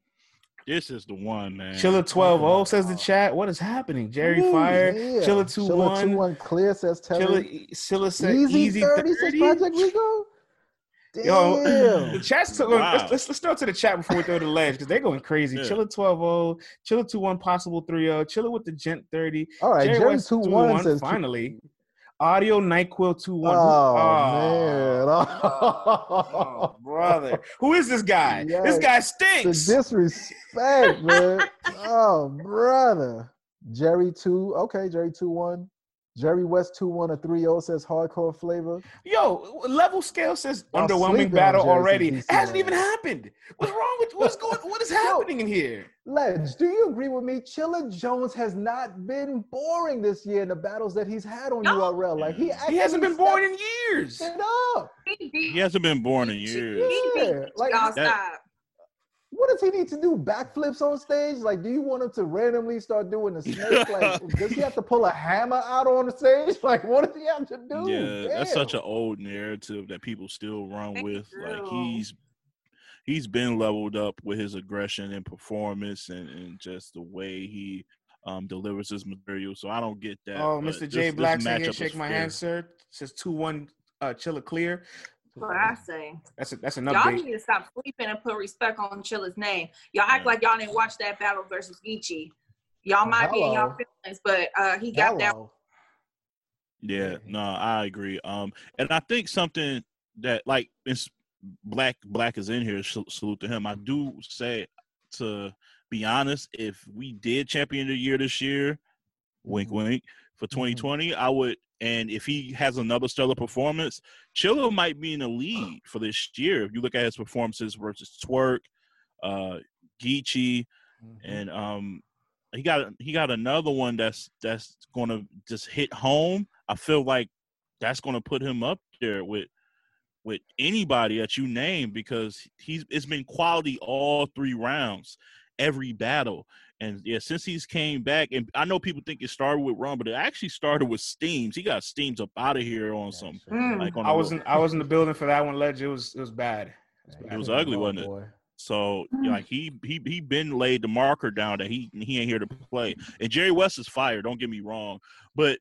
This is the one, man. Chilla 12 0 says the chat. What is happening? Jerry Ooh, Fire. Yeah. Chilla 2 1. 2 1 clear says Chilla, Chilla said easy, easy 30, 30. says Project Rico. Damn. Yo, the chat's to, wow. let's, let's, let's throw to the chat before we throw the ledge because they're going crazy. Yeah. Chilla 12 0, Chilla 2 1, possible 3 0, Chilla with the Gent 30. All right, Jerry, Jerry 2 1 says finally. Audio Nyquil two one. Oh, oh man, oh, oh brother, who is this guy? Yes. This guy stinks. The disrespect, man. oh, brother. Jerry two. Okay, Jerry two one. Jerry West 2 1 or 3 0 says hardcore flavor. Yo, level scale says Y'all underwhelming battle already. It hasn't even happened. What's wrong with what's going what is happening Yo, in here? Ledge, do you agree with me? Chilla Jones has not been boring this year in the battles that he's had on no. URL. Like he he hasn't been boring in years. It up. He hasn't been boring in years. Yeah. Like, that, what does he need to do? Backflips on stage? Like, do you want him to randomly start doing the snake? Like, does he have to pull a hammer out on the stage? Like, what does he have to do? Yeah, Damn. that's such an old narrative that people still run with. Like, he's he's been leveled up with his aggression and performance and, and just the way he um, delivers his material. So I don't get that. Oh, Mr. J this, Black, this shake my fair. hand, sir. Says two one, uh, Chilla clear what I say. That's a, that's enough. Y'all need to stop sleeping and put respect on Chilla's name. Y'all act like y'all didn't watch that battle versus Geechee. Y'all might Hello. be in y'all feelings, but uh, he got Hello. that. Yeah, no, I agree. Um, and I think something that like it's black black is in here. Salute to him. I do say to be honest, if we did champion the year this year, wink mm-hmm. wink for 2020, mm-hmm. I would and if he has another stellar performance, Chilla might be in the lead for this year. If you look at his performances versus Twork, uh, Geechee, mm-hmm. and um, he got he got another one that's that's going to just hit home. I feel like that's going to put him up there with with anybody that you name because he's it's been quality all three rounds, every battle. And yeah, since he's came back, and I know people think it started with Rum, but it actually started with Steams. He got Steams up out of here on some mm. like on I wasn't I was in the building for that one, Ledge. It was it was bad. It was, bad. It was ugly, wasn't it? Boy. So mm. like he he he been laid the marker down that he he ain't here to play. And Jerry West is fired. Don't get me wrong, but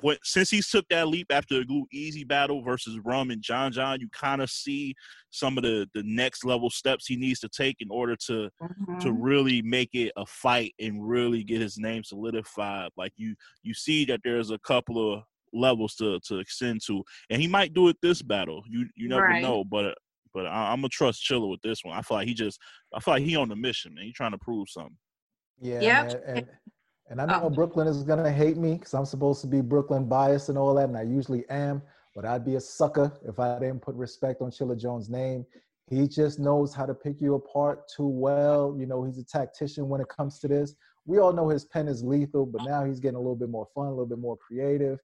what since he took that leap after the Glue Easy battle versus Rum and John John, you kind of see some of the the next level steps he needs to take in order to mm-hmm. to really make it a fight and really get his name solidified. Like you you see that there's a couple of levels to to extend to, and he might do it this battle. You you never right. know, but but I, am gonna trust Chilla with this one. I feel like he just I feel like he on the mission, man. He trying to prove something. Yeah, yep. and, and and I know oh. Brooklyn is gonna hate me because I'm supposed to be Brooklyn biased and all that, and I usually am. But I'd be a sucker if I didn't put respect on Chilla Jones' name. He just knows how to pick you apart too well. You know, he's a tactician when it comes to this. We all know his pen is lethal, but now he's getting a little bit more fun, a little bit more creative.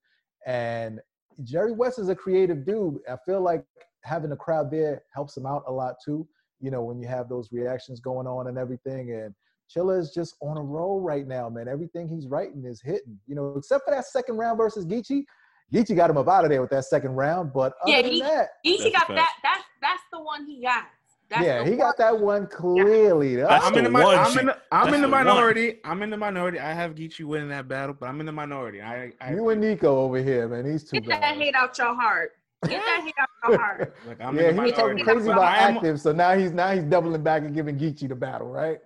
And Jerry West is a creative dude. I feel like having a crowd there helps him out a lot too. You know, when you have those reactions going on and everything. And Chilla is just on a roll right now, man. Everything he's writing is hitting. You know, except for that second round versus Geechee. Geechee got him up out of there with that second round, but yeah, he, that, Geechee got that. That's that's the one he got. That's yeah, he one. got that one clearly. Yeah. I'm, in the, I'm in the, I'm in the minority. One. I'm in the minority. I have Geechee winning that battle, but I'm in the minority. I, I you and Nico over here, man. He's too Get bad. that hate out your heart. Get that hate out your heart. Look, yeah, he's talking crazy about active, so now he's now he's doubling back and giving Geechee the battle, right?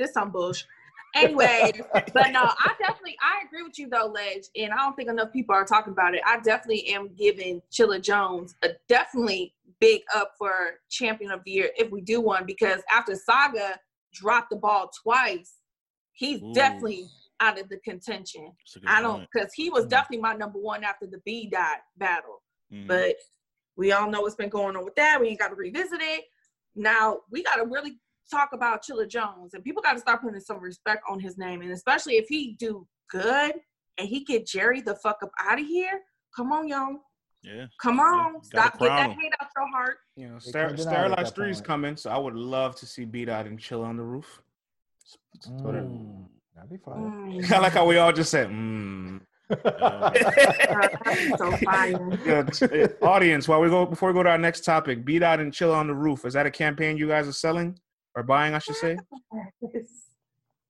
This some bullshit. Anyway, but no, I definitely I agree with you though, Ledge, and I don't think enough people are talking about it. I definitely am giving Chilla Jones a definitely big up for champion of the year if we do one because after Saga dropped the ball twice, he's Ooh. definitely out of the contention. I don't because he was mm definitely my number one after the B dot battle. mm But we all know what's been going on with that. We ain't got to revisit it. Now we got to really talk about Chilla Jones, and people got to start putting some respect on his name, and especially if he do good and he get Jerry the fuck up out of here. Come on, y'all. Yeah. Come on. Yeah. Stop get that hate out your heart. You know, Star- Sterilized 3 is coming, so I would love to see B Dot and Chill on the roof. Mm, that'd be fine. Mm. I like how we all just said, mm. so Audience, while we go before we go to our next topic, B Dot and Chill on the Roof. Is that a campaign you guys are selling? Or buying, I should say.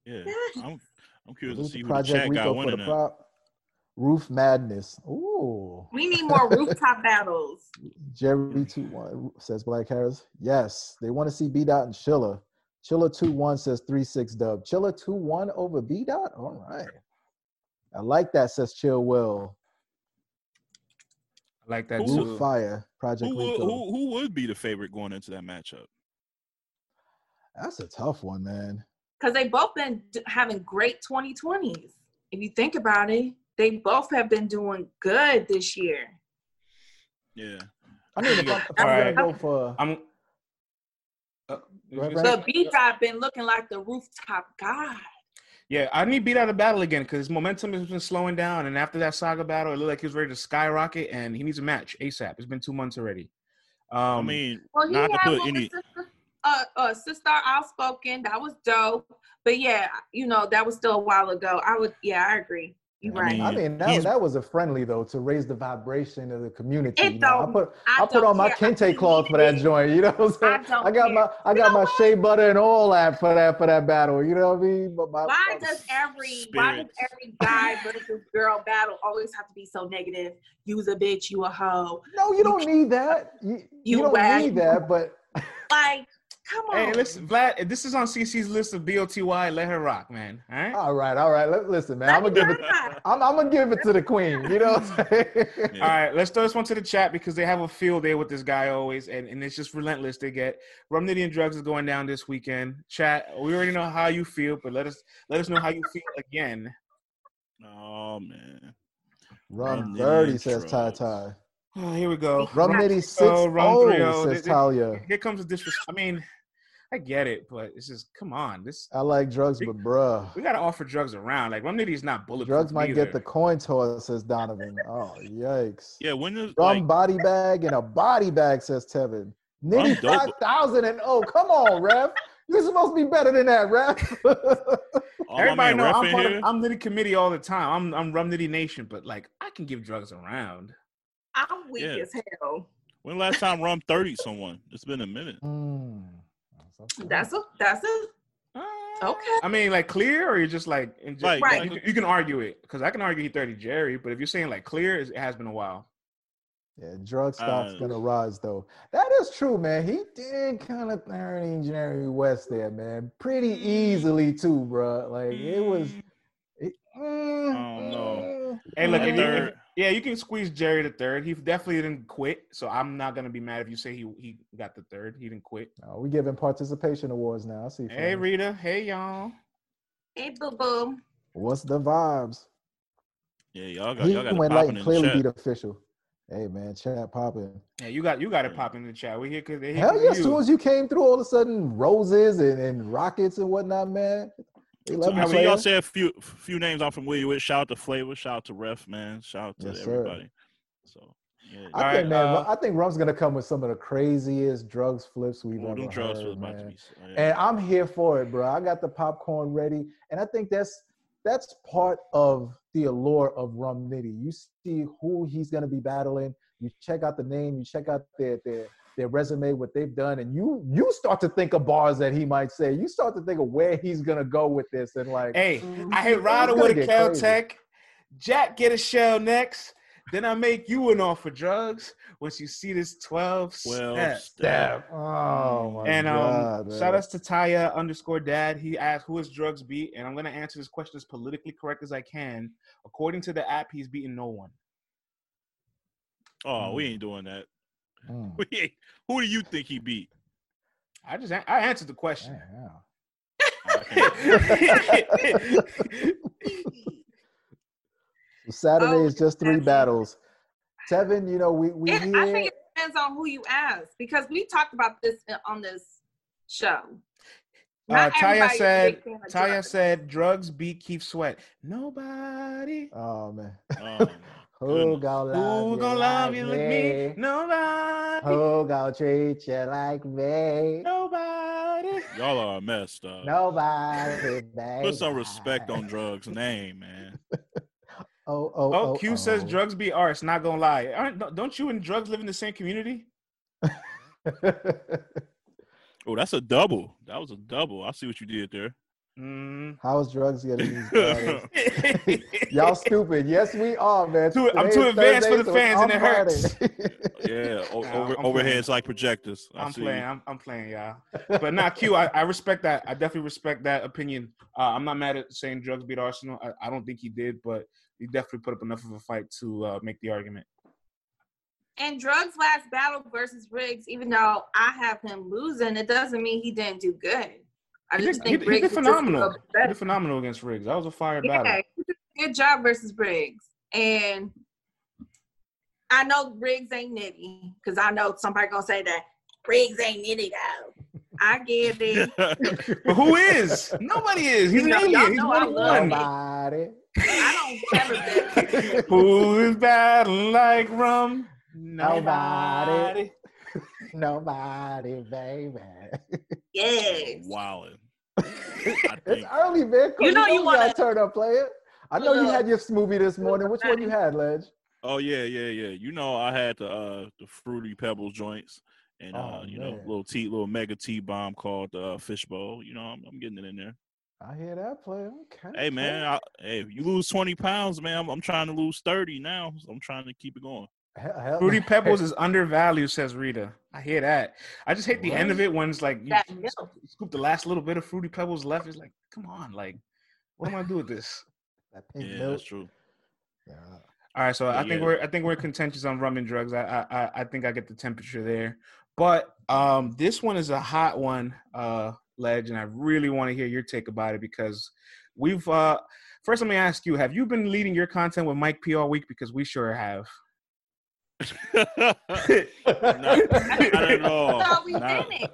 Yeah, I'm, I'm curious to see who the chat got winning that. Roof Madness. Ooh. We need more rooftop battles. Jerry two one says Black Harris. Yes, they want to see B Dot and Chilla. Chilla two one says three six dub. Chilla two one over B Dot. All right. I like that. Says Chill Will. like that Who- too. Fire Project Who Rico. who who would be the favorite going into that matchup? That's a tough one, man. because they both been having great 2020s. If you think about it, they both have been doing good this year. Yeah. I mean, if, I, if I'm Alright. gonna go for I'm. Uh, Go ahead, you- Brad. But B Dot been looking like the rooftop guy. yeah, I need B Dot of battle again because his momentum has been slowing down, and after that saga battle, it looked like he was ready to skyrocket, and he needs a match asap. It's been two months already. Um, I mean, Well, not to put any. sister, uh, uh, sister outspoken. That was dope. But yeah, you know that was still a while ago. I would, yeah, I agree. You're I right. mean, I mean, that, that was a friendly though to raise the vibration of the community. It you know? I don't- put I I put on my care. Kente cloth for that joint. You know what I'm saying? I don't I got my care. I You got know my what? shea butter and all that for that for that battle. You know what I mean? But my, why my- does every why does every guy versus girl battle always have to be so negative? You's a bitch, you a hoe. no? You don't need that. You, you, You don't whack. need that. But Like, come on. hey, listen, Vlad, this is on CC's list of BOTY. Let her rock, man. All right. all right, all right. Let, listen, man. Let I'm gonna give it. I'm, I'm gonna give it to the queen. You know what I'm saying? Yeah. All right, let's throw this one to the chat because they have a field day with this guy always, and, and it's just relentless. They get Rum Nitty and Drugs is going down this weekend. Chat, we already know how you feel, but let us let us know how you feel again. Oh man. Rum Rum dirty Nitty says Ty Drugs. Ty. Oh, here we go. Rum Yeah. nitty six Oh, Rum 3-0. says Th- th- Talia. Here comes the disrespect. I mean, I get it, but it's just come on. This I like drugs, but bruh. we gotta offer drugs around. Like Rum Nitty is not bulletproof. Drugs might either. get the coin toss, says Donovan. Oh, yikes. Yeah. When is Rum like body bag and a body bag, says Tevin. Nitty 5000 and oh, come on, Rev. You're supposed to be better than that, Rev. Everybody man know I'm in part of I'm Nitty committee all the time. I'm I'm Rum Nitty Nation, but like I can give drugs around. I'm weak Yeah. as hell. When last time Rum 30 someone? It's been a minute. Mm. That's a that's a Okay. I mean, like clear, or you're just like, in just, Like- Right. you, can- you can argue it because I can argue he 30 Jerry, but if you're saying like clear, it has been a while. Yeah, drug stock's Uh, gonna rise though. That is true, man. He did kind of turn Jerry West there, man. Pretty easily too, bro. Like it was. Mm, It, mm, Oh, no. mm, Hey, look, At if you, if- yeah, you can squeeze Jerry to third. He definitely didn't quit, so I'm not gonna be mad if you say he he got the third. He didn't quit. No, we giving participation awards now. I see. Hey, fam. Rita. Hey, y'all. hey boo boo. What's the vibes? Yeah, y'all got He y'all got went it light popping clearly the beat chat. official. Hey man, chat popping. Yeah, you got you got it popping in the chat. We here because they Hell here yeah! 'cause As soon as you came through, all of a sudden roses and, and rockets and whatnot, man. They love So, you, so y'all player. said a few few names I'm familiar with. Shout out to Flavor, shout out to Ref, man. Shout out to Yes, sir. everybody. So yeah, I All think, right, man, uh, I think Rum's gonna come with some of the craziest drugs flips we've Ooh, ever drugs heard, was to man. be. yeah. And I'm here for it, bro. I got the popcorn ready, and I think that's that's part of the allure of Rum Nitty. You see who he's gonna be battling. You check out the name. You check out their their their resume, what they've done, and you you start to think of bars that he might say. You start to think of where he's gonna go with this, and like, Hey, Mhm. I hit It's Ryder gonna with a get. Caltech. Jack get a shell next. Then I make you an offer drugs once you see this 12 Well, step. step. oh my And um, god, shout man. outs to Taya underscore dad. He asked who his drugs beat, and I'm gonna answer this question as politically correct as I can. According to the app, he's beaten no one. Oh, we ain't doing that. Mm. Who do you think he beat? I just I answered the question. Damn. Saturday Oh, is just three that's battles. Seven, you know, we we It, hear. I think it depends on who you ask because we talked about this on this show. Uh, Taya everybody is a said. big fan of Taya drugs. said drugs beat Keith Sweat. Nobody. oh man, Um, who goodness. gonna love Who you gonna love like you like me? Nobody. Who gonna treat you like me? Nobody. y'all are messed up. dog. Nobody, Put some respect on drugs' name, man. Oh, oh, oh, Oh, Q says oh. drugs beat arts. Not gonna lie. Aren't, don't- don't you and drugs live in the same community? Oh, that's a double. That was a double. I see what you did there. Mm. How's drugs getting these battles? Y'all stupid. Yes, we are, man. Too- I'm too is advanced for Thursday, the so fans, and on it hurts. Yeah, o- Nah, over, I'm overheads like projectors. I I'm see. playing. I'm, I'm playing, y'all. But not Q. I, I respect that. I definitely respect that opinion. Uh, I'm not mad at saying drugs beat Arsonal. I, I don't think he did, but he definitely put up enough of a fight to uh, make the argument. and drugs last battle versus Riggs, even though I have him losing, it doesn't mean he didn't do good. I He just did, think he, he did was just a phenomenal. little He did phenomenal against Riggs. That was a fire battle. Yeah, he did a good job versus Briggs. And I know Briggs ain't nitty because I know somebody gonna say that Briggs ain't nitty though. I get it. But who is? Nobody is. He's You an know- y'all alien. He's one love one. Nobody. I don't ever. Who is bad like rum? Nobody. Nobody, baby. Yes. Wildin'. it's early, man. You know you gotta wanna- turn up, player. I know you had your smoothie this morning. Which one you had, Ledge? Oh yeah, yeah, yeah. You know I had the uh the fruity pebbles joints and uh Oh, you know little tea little mega tea bomb called uh, fishbowl. You know I'm, I'm getting it in there. I hear that, player. Okay. Hey man, I, hey you lose twenty pounds, man, I'm, I'm trying to lose thirty now. So I'm trying to keep it going. Hell, hell- Fruity Pebbles is undervalued, says Rita. I hear that. I just hate the end of it when it's like you That scoop- scoop the last little bit of Fruity Pebbles left. It's like, come on, like, what am I do with this? that pink Yeah, milk. that's true. Yeah. All right, so I think Yeah. we're I think we're contentious on rum and drugs. I I I- I think I get the temperature there, but um, this one is a hot one, uh, Ledge, and I really want to hear your take about it because we've uh. First, let me ask you: Have you been leading your content with Mike P all week? Because we sure have. Not, not at all. Not, didn't.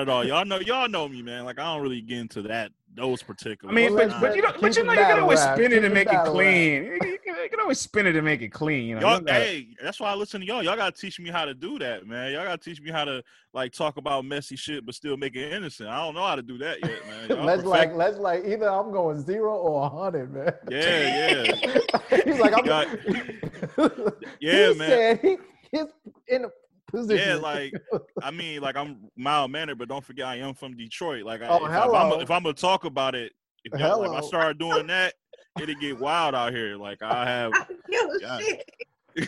at all. Y'all know y'all know me, man. Like I don't really get into that those particular. I mean, but, but you know, but you know, you can battle always spin it and make it clean. You can, you can- you can always spin it and make it clean. You know, Y'all, You know that. hey, that's why I listen to y'all. Y'all gotta teach me how to do that, man. Y'all gotta teach me how to like talk about messy shit, but still make it innocent. I don't know how to do that yet, man. Y'all let's like, let's like, either I'm going zero or a hundred, man. Yeah, yeah. He's like, I'm. Got- Yeah, he man. Said he, he's in a position. Yeah, like I mean, like I'm mild mannered, but don't forget I am from Detroit. Like, I, Oh, if, I, if, I'm, if I'm gonna talk about it, if, y'all, like, if I Hello. start doing that, it'll get wild out here. Like I have, Yo, God. shit.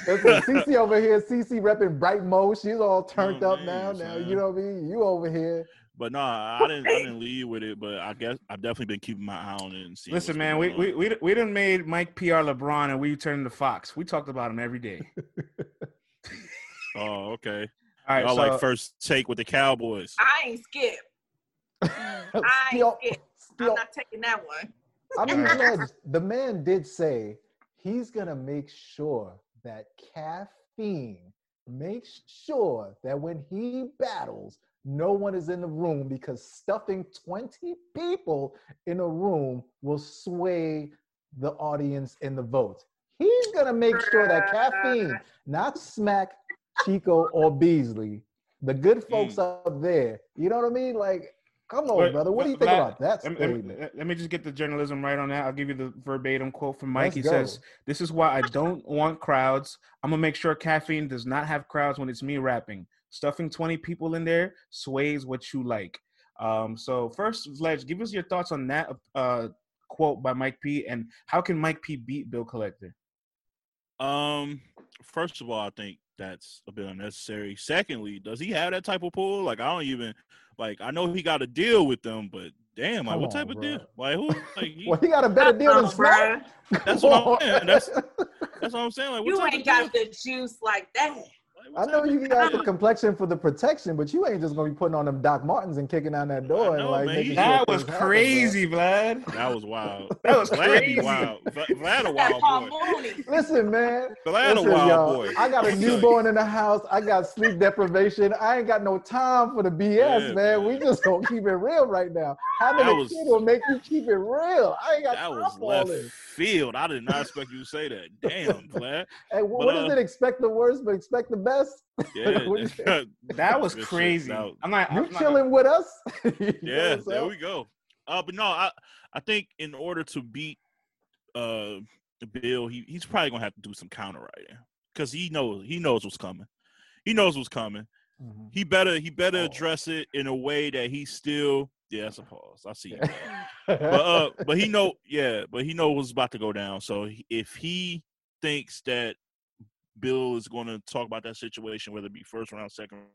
Listen, Cece over here, Cece repping Bright Mo. She's all turned Oh, up now. man, Now son. you know what I mean. You over here. but no, I didn't. I didn't lead with it, but I guess I've definitely been keeping my eye on it and see. Listen, man, we going we on. we we done made Mike PR LeBron and we turned to Fox. We talked about him every day. Oh, okay. All right, Y'all so, like first take with the Cowboys. I ain't skip. I ain't Still, skip. I'm not taking that one. I mean. Ledge, the man did say he's gonna make sure that caffeine makes sure that when he battles, no one is in the room because stuffing 20 people in a room will sway the audience and the vote. He's gonna make sure that caffeine, not smack Chico or Beasley, the good hmm. folks up there. You know what I mean? Like, come on, But- brother. What do you think la- about that let, me- statement? let me just get the journalism right on that. I'll give you the verbatim quote from Mike. Let's he go. says, "This is why I don't want crowds. I'm gonna make sure caffeine does not have crowds when it's me rapping. Stuffing 20 people in there sways what you like." Um, so first, Ledge, give us your thoughts on that uh, quote by Mike P. and how can Mike P beat Bill Collector? Um, first of all, I think that's a bit unnecessary. Secondly, does he have that type of pull? Like, I don't even like. I know he got a deal with them, but damn, like, Come what type on, of deal? Like, who? Like, he, Well, he got a better deal than Smack. That's what I'm saying. That's- that's what I'm saying. Like, what You ain't got deal? the juice like that. Like, what I know you got the complexion for the protection, but you ain't just gonna be putting on them Doc Martens and kicking down that door and like man. making sure That was things happen, crazy, Vlad. That was wild. That was Vlad crazy. wild. Vla- Vlad a wild boy. Listen, man. Vlad a wild y'all. boy. I got a I'll tell you. newborn in the house. I got sleep deprivation. I ain't got no time for the BS, Yeah, man. We just gonna keep it real right now. Having That a was- kid will make you keep it real. I ain't got That time was for all left this. field. I did not expect you to say that. Damn, Vlad. Hey, wh- But, what is uh, it? Expect the worst, but expect the best. Yeah, What you say? That was crazy. That was- I'm not. You I'm not- chilling with us? Yeah, what I'm there we go. Uh, but no, I I think in order to beat uh Bill, he, he's probably gonna have to do some counter writing because he knows he knows what's coming. He knows what's coming. Mhm. He better he better Pause. address it in a way that he still yeah, that's a pause. I see. You, but uh, but he know yeah, but he knows what's about to go down. So if he thinks that Bill is going to talk about that situation, whether it be first round, second, round,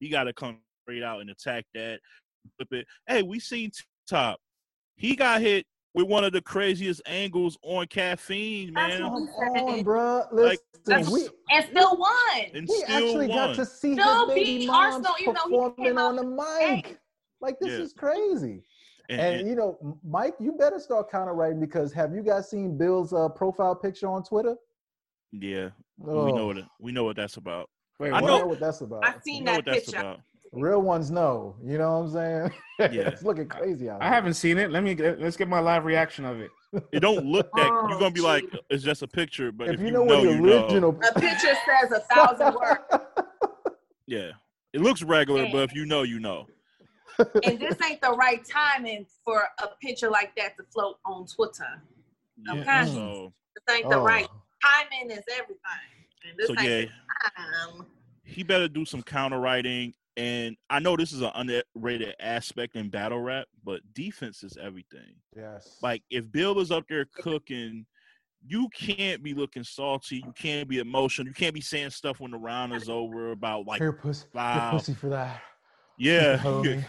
he got to come straight out and attack that. Flip it. Hey, we seen Top. He got hit with one of the craziest angles on caffeine, man. Come on, bro. Listen, like, we, and still won. And we still actually won. got to see still his baby moms Arsonal, performing on the mic. Like this yeah. is crazy. And, and, and, you know, Mike, you better start counter writing because have you guys seen Bill's uh, profile picture on Twitter? Yeah, oh. we know oh. what we know what that's about. Wait, I know what that's about. I've seen that picture. Real ones know. You know what I'm saying? Yeah, it's looking crazy out. I haven't seen it. Let me get, let's get my live reaction of it. It don't look that. Oh, you're gonna be like, it's just a picture, but if, if you, you know, know what the original, know. a picture says a thousand words. Yeah, it looks regular, but if you know, you know. and this ain't the right timing for a picture like that to float on Twitter. Okay, yeah, so, this ain't the oh. right timing. Is everything. so yeah, he better do some counter writing and I know this is an underrated aspect in battle rap, but defense is everything. Yes. Like if Bill is up there cooking, you can't be looking salty. You can't be emotional. You can't be saying stuff when the round is over about like your pussy, your pussy for that. Yeah.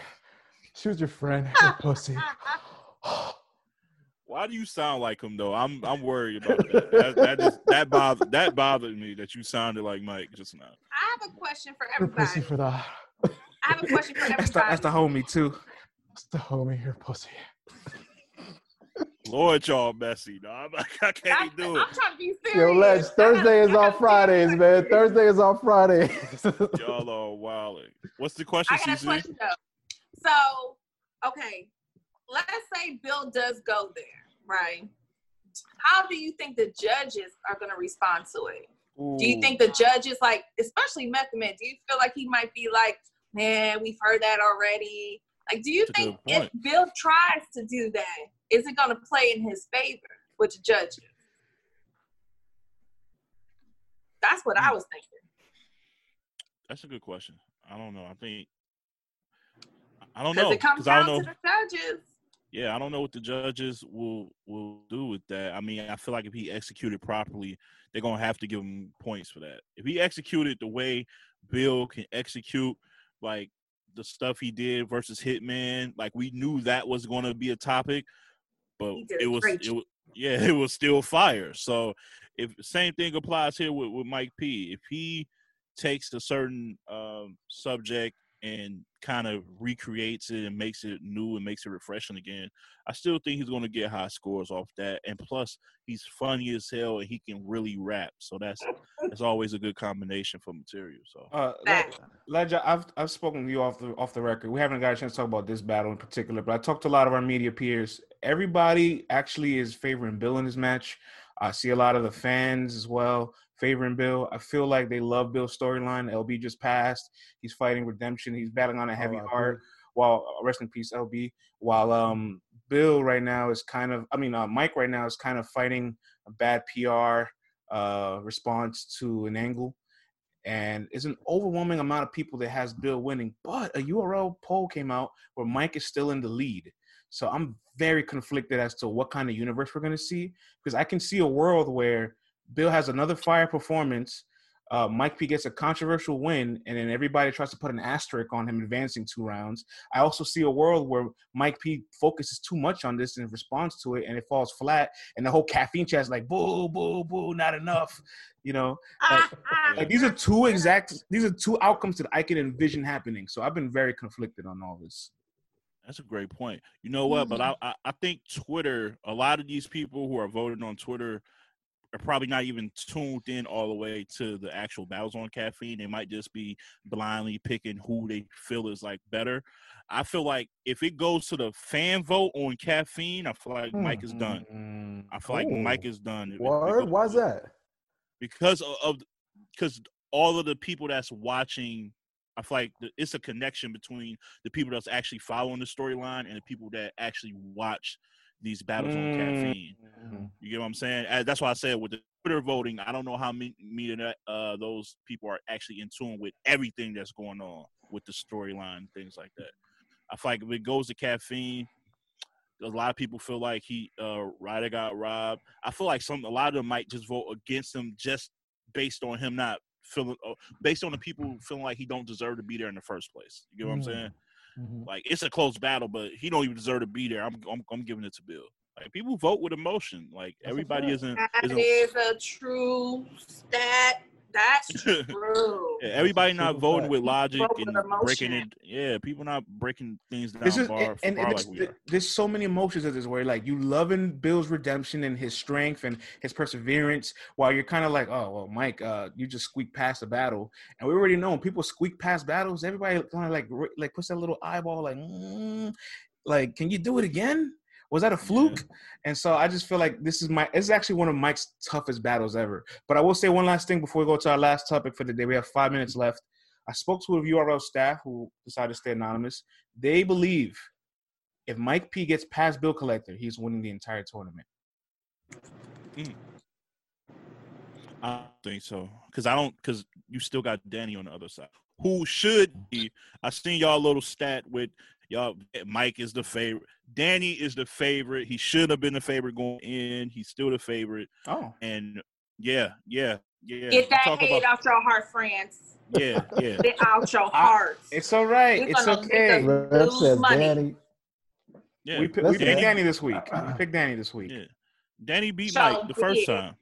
She was your friend, your pussy. Why do you sound like him though? I'm I'm worried about that. that, that just that bothered that bothered me that you sounded like Mike just now. I have a question for everybody. Your pussy for that. I have a question for everybody. That's the, that's the homie too. That's the homie here, pussy. Lord, y'all messy. No, I'm, I can't I'm, do it. I'm trying to be serious. Yo, Ledge, Thursday is off Fridays, man. Thursday is off Fridays. y'all are wilding. What's the question, I got a question, though. So, okay, let's say Bill does go there, right? How do you think the judges are going to respond to it? Ooh. Do you think the judges, like, especially Method Man, do you feel like he might be like, man, we've heard that already? Like, do you That's think if Bill tries to do that, is it going to play in his favor with the judges? That's what I hmm. was thinking. That's a good question. I don't know. I think I don't know because it comes down to the judges. Yeah, I don't know what the judges will will do with that. I mean, I feel like if he executed properly, they're gonna have to give him points for that. If he executed the way Bill can execute, like the stuff he did versus Hitman, like we knew that was going to be a topic, but it was it was yeah, it was still fire. So if same thing applies here with, with Mike P. If he takes a certain um, subject and kind of recreates it and makes it new and makes it refreshing again, I still think he's going to get high scores off that. And plus, he's funny as hell and he can really rap. So that's that's always a good combination for material. So, uh, Ledger, I've I've spoken to you off the off the record. We haven't got a chance to talk about this battle in particular, but I talked to a lot of our media peers. Everybody actually is favoring Bill in this match. I see a lot of the fans as well favoring Bill. I feel like they love Bill's storyline. LB just passed. He's fighting redemption. He's battling on a heavy oh, heart. While uh, rest in peace, LB. While um Bill right now is kind of, I mean, uh, Mike right now is kind of fighting a bad PR uh, response to an angle. And it's an overwhelming amount of people that has Bill winning. But a URL poll came out where Mike is still in the lead. So I'm very conflicted as to what kind of universe we're going to see because I can see a world where Bill has another fire performance. Uh, Mike P gets a controversial win, and then everybody tries to put an asterisk on him advancing two rounds. I also see a world where Mike P focuses too much on this in response to it, and it falls flat, and the whole caffeine chat is like, boo, boo, boo, not enough. You know, like, like these are two exact, these are two outcomes that I can envision happening. So I've been very conflicted on all this. That's a great point. You know what? Mm-hmm. But I, I, I think Twitter, a lot of these people who are voting on Twitter are probably not even tuned in all the way to the actual battles on caffeine. They might just be blindly picking who they feel is like better. I feel like if it goes to the fan vote on caffeine, I feel like mm. Mike is done. Mm. I feel Ooh. like Mike is done. Word? Why's that? Because of because all of the people that's watching I feel like it's a connection between the people that's actually following the storyline and the people that actually watch these battles mm-hmm. on caffeine. Mm-hmm. You get what I'm saying? That's why I said with the Twitter voting, I don't know how many, uh, those people are actually in tune with everything that's going on with the storyline, things like that. I feel like if it goes to caffeine, a lot of people feel like he uh Ryder got robbed. I feel like some a lot of them might just vote against him just based on him not feeling uh, based on the people feeling like he don't deserve to be there in the first place. You get what mm-hmm. I'm saying? Mm-hmm. Like it's a close battle, but he don't even deserve to be there. I'm I'm, I'm giving it to Bill. Like people vote with emotion. Like everybody isn't. That isn't, is a true stat. That's true. yeah, everybody not voting with logic Vote with and breaking it. Yeah, people not breaking things down This is bar and, and, bar and like it's- we are. there's so many emotions of this where like you loving Bill's redemption and his strength and his perseverance, while you're kind of like, oh well, Mike, uh, you just squeaked past the battle, and we already know when people squeak past battles, everybody kind of like r- like puts that little eyeball like, mm, like, can you do it again? Was that a fluke? And so I just feel like this is my this is actually one of Mike's toughest battles ever. But I will say one last thing before we go to our last topic for the day. We have five minutes left. I spoke to a URL staff who decided to stay anonymous. They believe if Mike P gets past Bill Collector, he's winning the entire tournament. Hmm. I don't think so because I don't because you still got Danny on the other side, who should be. I seen y'all little stat with y'all. Mike is the favorite. Danny is the favorite. He should have been the favorite going in. He's still the favorite. Oh, And yeah, yeah, yeah. Get that Talk hate about- out your heart, friends. Yeah, yeah. Get out your I- heart. it's all right. You're It's gonna make okay. us- Rev lose says money. Danny. Yeah, We, pi- we Listen, picked. Danny this week. Uh-uh. We picked Danny this week. yeah. Danny beat So Mike the first did. time.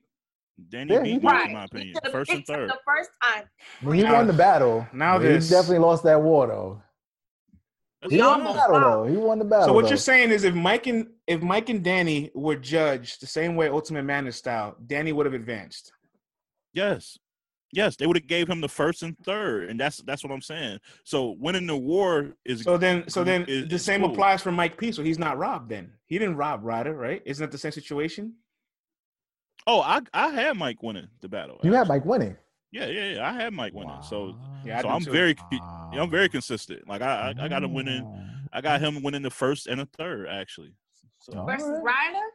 Danny Yeah, beat. Mike right. in my opinion, first and third. The first time. I mean, he Now- won the battle. now this- he definitely lost that war though. That's He won the battle though. He won the battle. So what though. you're saying is if Mike and if Mike and Danny were judged the same way Ultimate Madness style, Danny would have advanced. Yes. Yes, they would have gave him the first and third, and that's that's what I'm saying. So winning the war is So then, so then is- the is same cool. applies for Mike P. So he's not robbed. Then he didn't rob Ryder, right? Isn't that the same situation? Oh, I I had Mike winning the battle. you had. Mike winning. Yeah, yeah, yeah. I had Mike winning. So Yeah, I so do I'm too. very yeah, I'm very ah. consistent. Like I I, I got him winning. Mm. I got him winning the first and the third actually. So. Versus Ryder.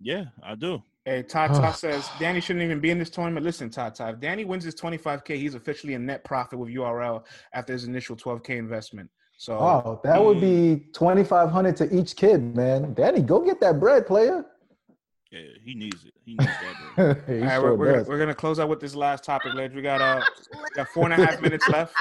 yeah, I do. Hey, Tata says Danny shouldn't even be in this tournament. Listen, Tata, if Danny wins his 25k, he's officially a net profit with URL after his initial 12k investment. So Oh, that would hmm. be twenty five hundred to each kid, man. Danny, go get that bread, player. Yeah, he needs it. He needs that. he All right, sure we're, we're, gonna, does. we're gonna close out with this last topic, Ledge. We got uh, we got four and a half minutes left.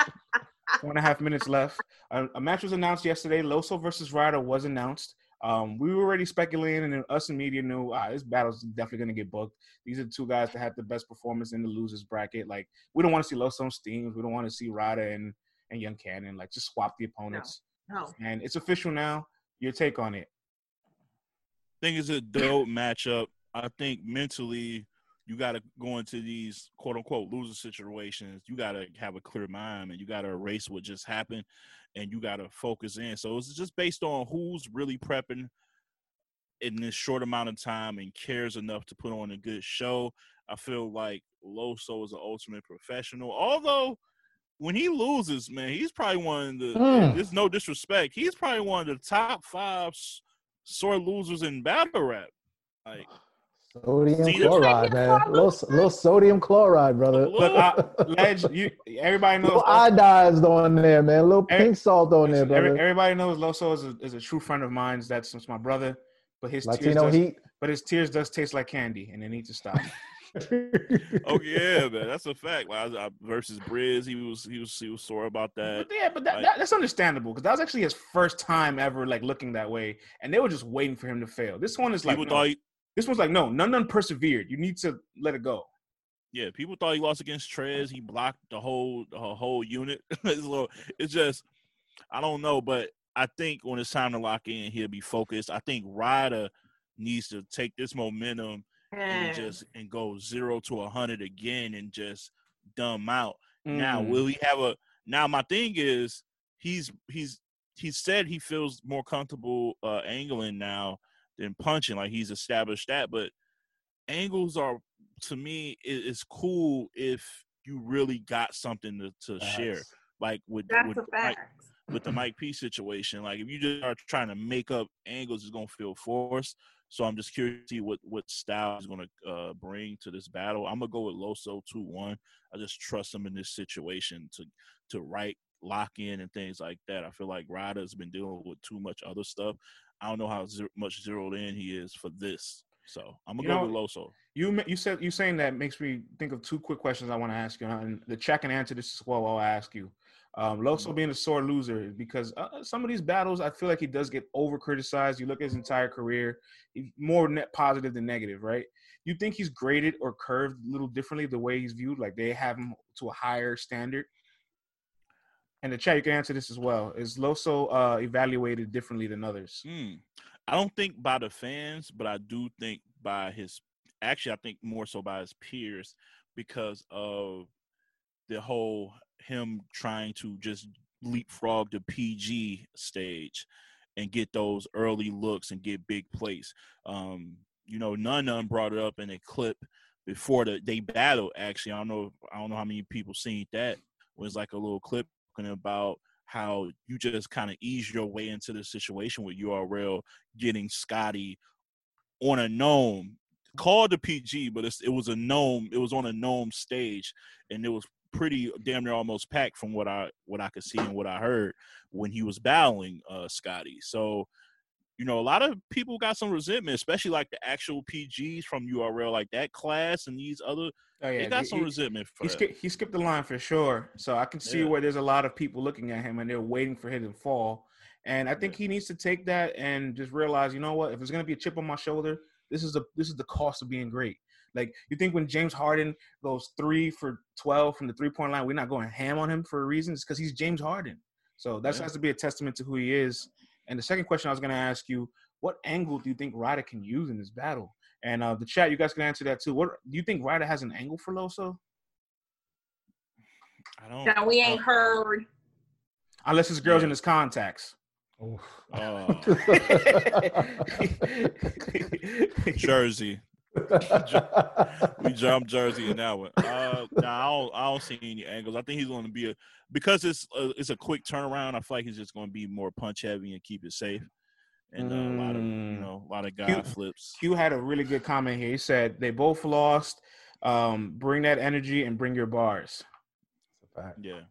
Four and a half minutes left. A, a match was announced yesterday. Loso versus Ryder was announced. Um, we were already speculating, and then us and media knew ah, this battle's definitely gonna get booked. These are the two guys that had the best performance in the losers bracket. Like, we don't want to see Loso and Steams. We don't want to see Ryder and and Young Cannon. Like, just swap the opponents. No. And it's official now. Your take on it? Think it's a dope matchup. I think mentally, you got to go into these quote unquote loser situations. You got to have a clear mind and you got to erase what just happened and you got to focus in. So it's just based on who's really prepping in this short amount of time and cares enough to put on a good show. I feel like Loso is an ultimate professional. Although when he loses, man, he's probably one of the. Mm. There's no disrespect. He's probably one of the top five sore losers in battle rap. Like Sodium See, chloride, man. Little, little sodium chloride, brother. Look, uh, Ledge, you everybody knows. little iodized on there, man. Little Every- pink salt on there, every- brother. everybody knows Loso is a, is a true friend of mine. That's, that's my brother. But his tears does, heat. but his tears does taste like candy, and they need to stop. Oh yeah, man, that's a fact. Like, I, I, versus Briz, he was he was he was sore about that. But yeah, but that, like- that, that's understandable because that was actually his first time ever like looking that way, and they were just waiting for him to fail. This one is like no. he, this one's like no, none none persevered. You need to let it go. yeah, people thought he lost against Trez. He blocked the whole the whole unit. so it's just, I don't know, but I think when it's time to lock in, he'll be focused. I think Ryder needs to take this momentum and just and go zero to a hundred again and just dumb out. Now, Mm. will he have a? Now, my thing is, he's he's he said he feels more comfortable uh angling now than punching. Like he's established that, but angles are to me it, it's cool if you really got something to, to share. Like with That's with a Mike, with the Mike P situation. Like if you just are trying to make up angles, it's gonna feel forced. So I'm just curious to see what what style he's gonna uh, bring to this battle. I'm gonna go with Loso two one. I just trust him in this situation to to write lock in and things like that. I feel like Ryder's been dealing with too much other stuff. I don't know how zero, much zeroed in he is for this. So I'm gonna You go know- with Loso. You you said you saying that makes me think of two quick questions I want to ask you, and the check and answer this as well. I'll ask you. Um, Loso being a sore loser because uh, some of these battles, I feel like he does get over criticized. You look at his entire career, more net positive than negative, right? You think he's graded or curved a little differently the way he's viewed? Like they have him to a higher standard? And the chat, you can answer this as well. Is Loso uh, evaluated differently than others? Hmm. I don't think by the fans, but I do think by his. Actually, I think more so by his peers because of the whole him trying to just leapfrog the PG stage and get those early looks and get big plays. Um, you know, none none brought it up in a clip before the they battled. Actually, I don't know. I don't know how many people seen that. It was like a little clip talking about how you just kind of ease your way into the situation with URL getting Scotty on a NOME called the PG, but it was a NOME. It was on a NOME stage, and it was pretty damn near almost packed from what I what I could see and what I heard when he was battling uh, Scotty. So, you know, a lot of people got some resentment, especially like the actual PGs from URL, like that class and these other. Oh, yeah. They got he, some resentment. he, skipped, he skipped the line for sure. So I can see yeah. where there's a lot of people looking at him and they're waiting for him to fall. And I think he needs to take that and just realize, you know what? If it's gonna be a chip on my shoulder, this is the this is the cost of being great. Like you think when James Harden goes three for twelve from the three point line, we're not going ham on him for a reason. It's because he's James Harden. So that yeah. has to be a testament to who he is. And the second question I was going to ask you: What angle do you think Ryder can use in this battle? And uh, the chat, you guys can answer that too. What do you think Ryder has an angle for Loso? I don't. That we ain't heard. Unless his girls yeah. in his contacts. Oh. Jersey. we jump Jersey in that one. Uh, nah, I don't, I don't see any angles. I think he's going to be a because it's a, it's a quick turnaround. I feel like he's just going to be more punch heavy and keep it safe. And uh, mm. a lot of you mm. know a lot of guy Q, flips. Q had a really good comment here. He said they both lost. Um, bring that energy and bring your bars. Yeah,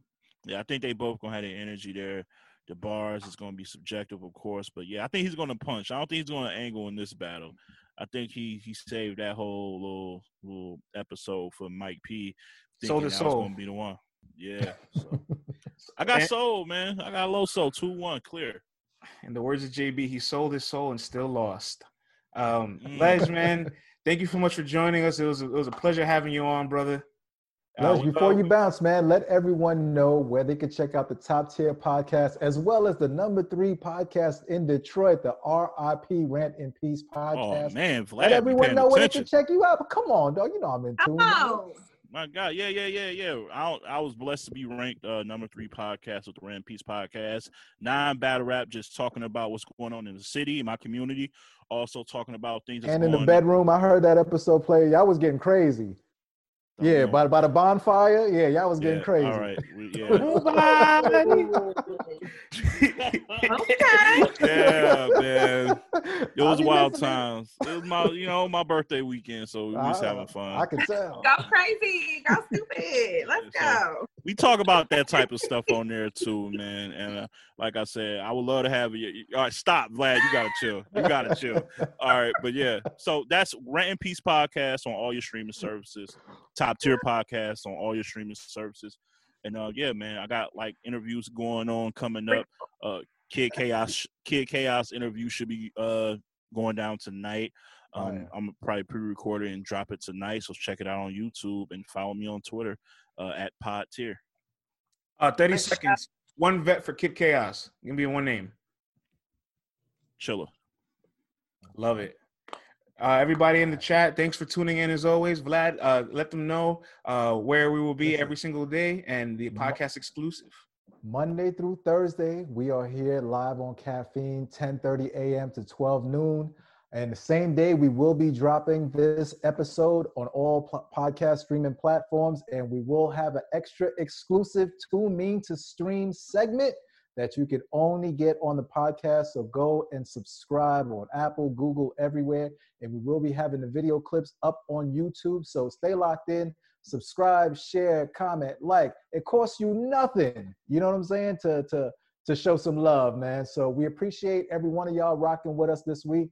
yeah. I think they both gonna have the energy there. The bars is gonna be subjective, of course, but yeah, I think he's gonna punch. I don't think he's gonna angle in this battle. I think he he saved that whole little little episode for Mike P. Sold his soul. Gonna be the one. Yeah. So. I got and, sold, man. I got low soul. Two one clear. In the words of JB, he sold his soul and still lost. Um, mm. Ledge, man, thank you so much for joining us. It was a, it was a pleasure having you on, brother. Uh, before you bounce, man, let everyone know where they can check out the top tier podcast as well as the number three podcast in Detroit, the RIP Rant in Peace oh, podcast. Oh man, Vlad, let everyone know where they can check you out. But come on, dog, you know I'm in tune. Oh. My God, yeah, yeah, yeah, yeah. I, I was blessed to be ranked uh, number three podcast with the Rant Peace podcast. Nine battle rap, just talking about what's going on in the city, my community. Also talking about things. And in the bedroom, I heard that episode play. Y'all was getting crazy. Yeah, by by the bonfire. Yeah, y'all was getting yeah, crazy. All right. Yeah. okay. Yeah, man. It was wild times. It was my, you know, my birthday weekend, so we was having fun. I can tell. Go crazy. Go stupid. Let's yeah, go. We talk about that type of stuff on there too, man. And uh, like I said, I would love to have you. All right, stop, Vlad. You gotta chill. You gotta chill. All right, but yeah. So that's Rant and Peace podcast on all your streaming services. Top tier podcast on all your streaming services. And uh, yeah, man, I got like interviews going on coming up. Uh, Kid Chaos, Kid Chaos interview should be uh going down tonight. Oh, um, oh, yeah. I'm probably pre-record it and drop it tonight. So check it out on YouTube and follow me on Twitter uh, at Pod Tier. Uh, 30 seconds. One vet for Kid Chaos. Give me one name. Chilla. Love it. Uh, everybody in the chat, thanks for tuning in as always. Vlad, uh, let them know uh, where we will be every single day and the podcast exclusive. Monday through Thursday, we are here live on Caffeine, 10:30 a.m. to 12 noon. And the same day, we will be dropping this episode on all pl- podcast streaming platforms, and we will have an extra exclusive Too Mean to Stream segment that you can only get on the podcast. So go and subscribe on Apple, Google, everywhere. And we will be having the video clips up on YouTube. So stay locked in, subscribe, share, comment, like. It costs you nothing. You know what I'm saying? To to to show some love, man. So we appreciate every one of y'all rocking with us this week.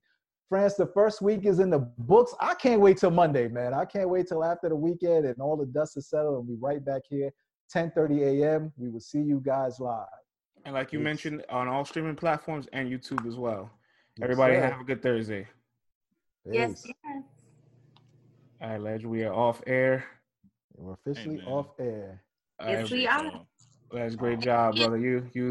France, the first week is in the books. I can't wait till Monday, man. I can't wait till after the weekend and all the dust is settled and we right back here, 10:30 a.m. We will see you guys live. And like you mentioned, on all streaming platforms and YouTube as well. Yes, Everybody sir. have a good Thursday. Yes. yes. All right, Ledge, we are off air. We're officially Amen. off air. Yes, we are. That's great job, brother. You you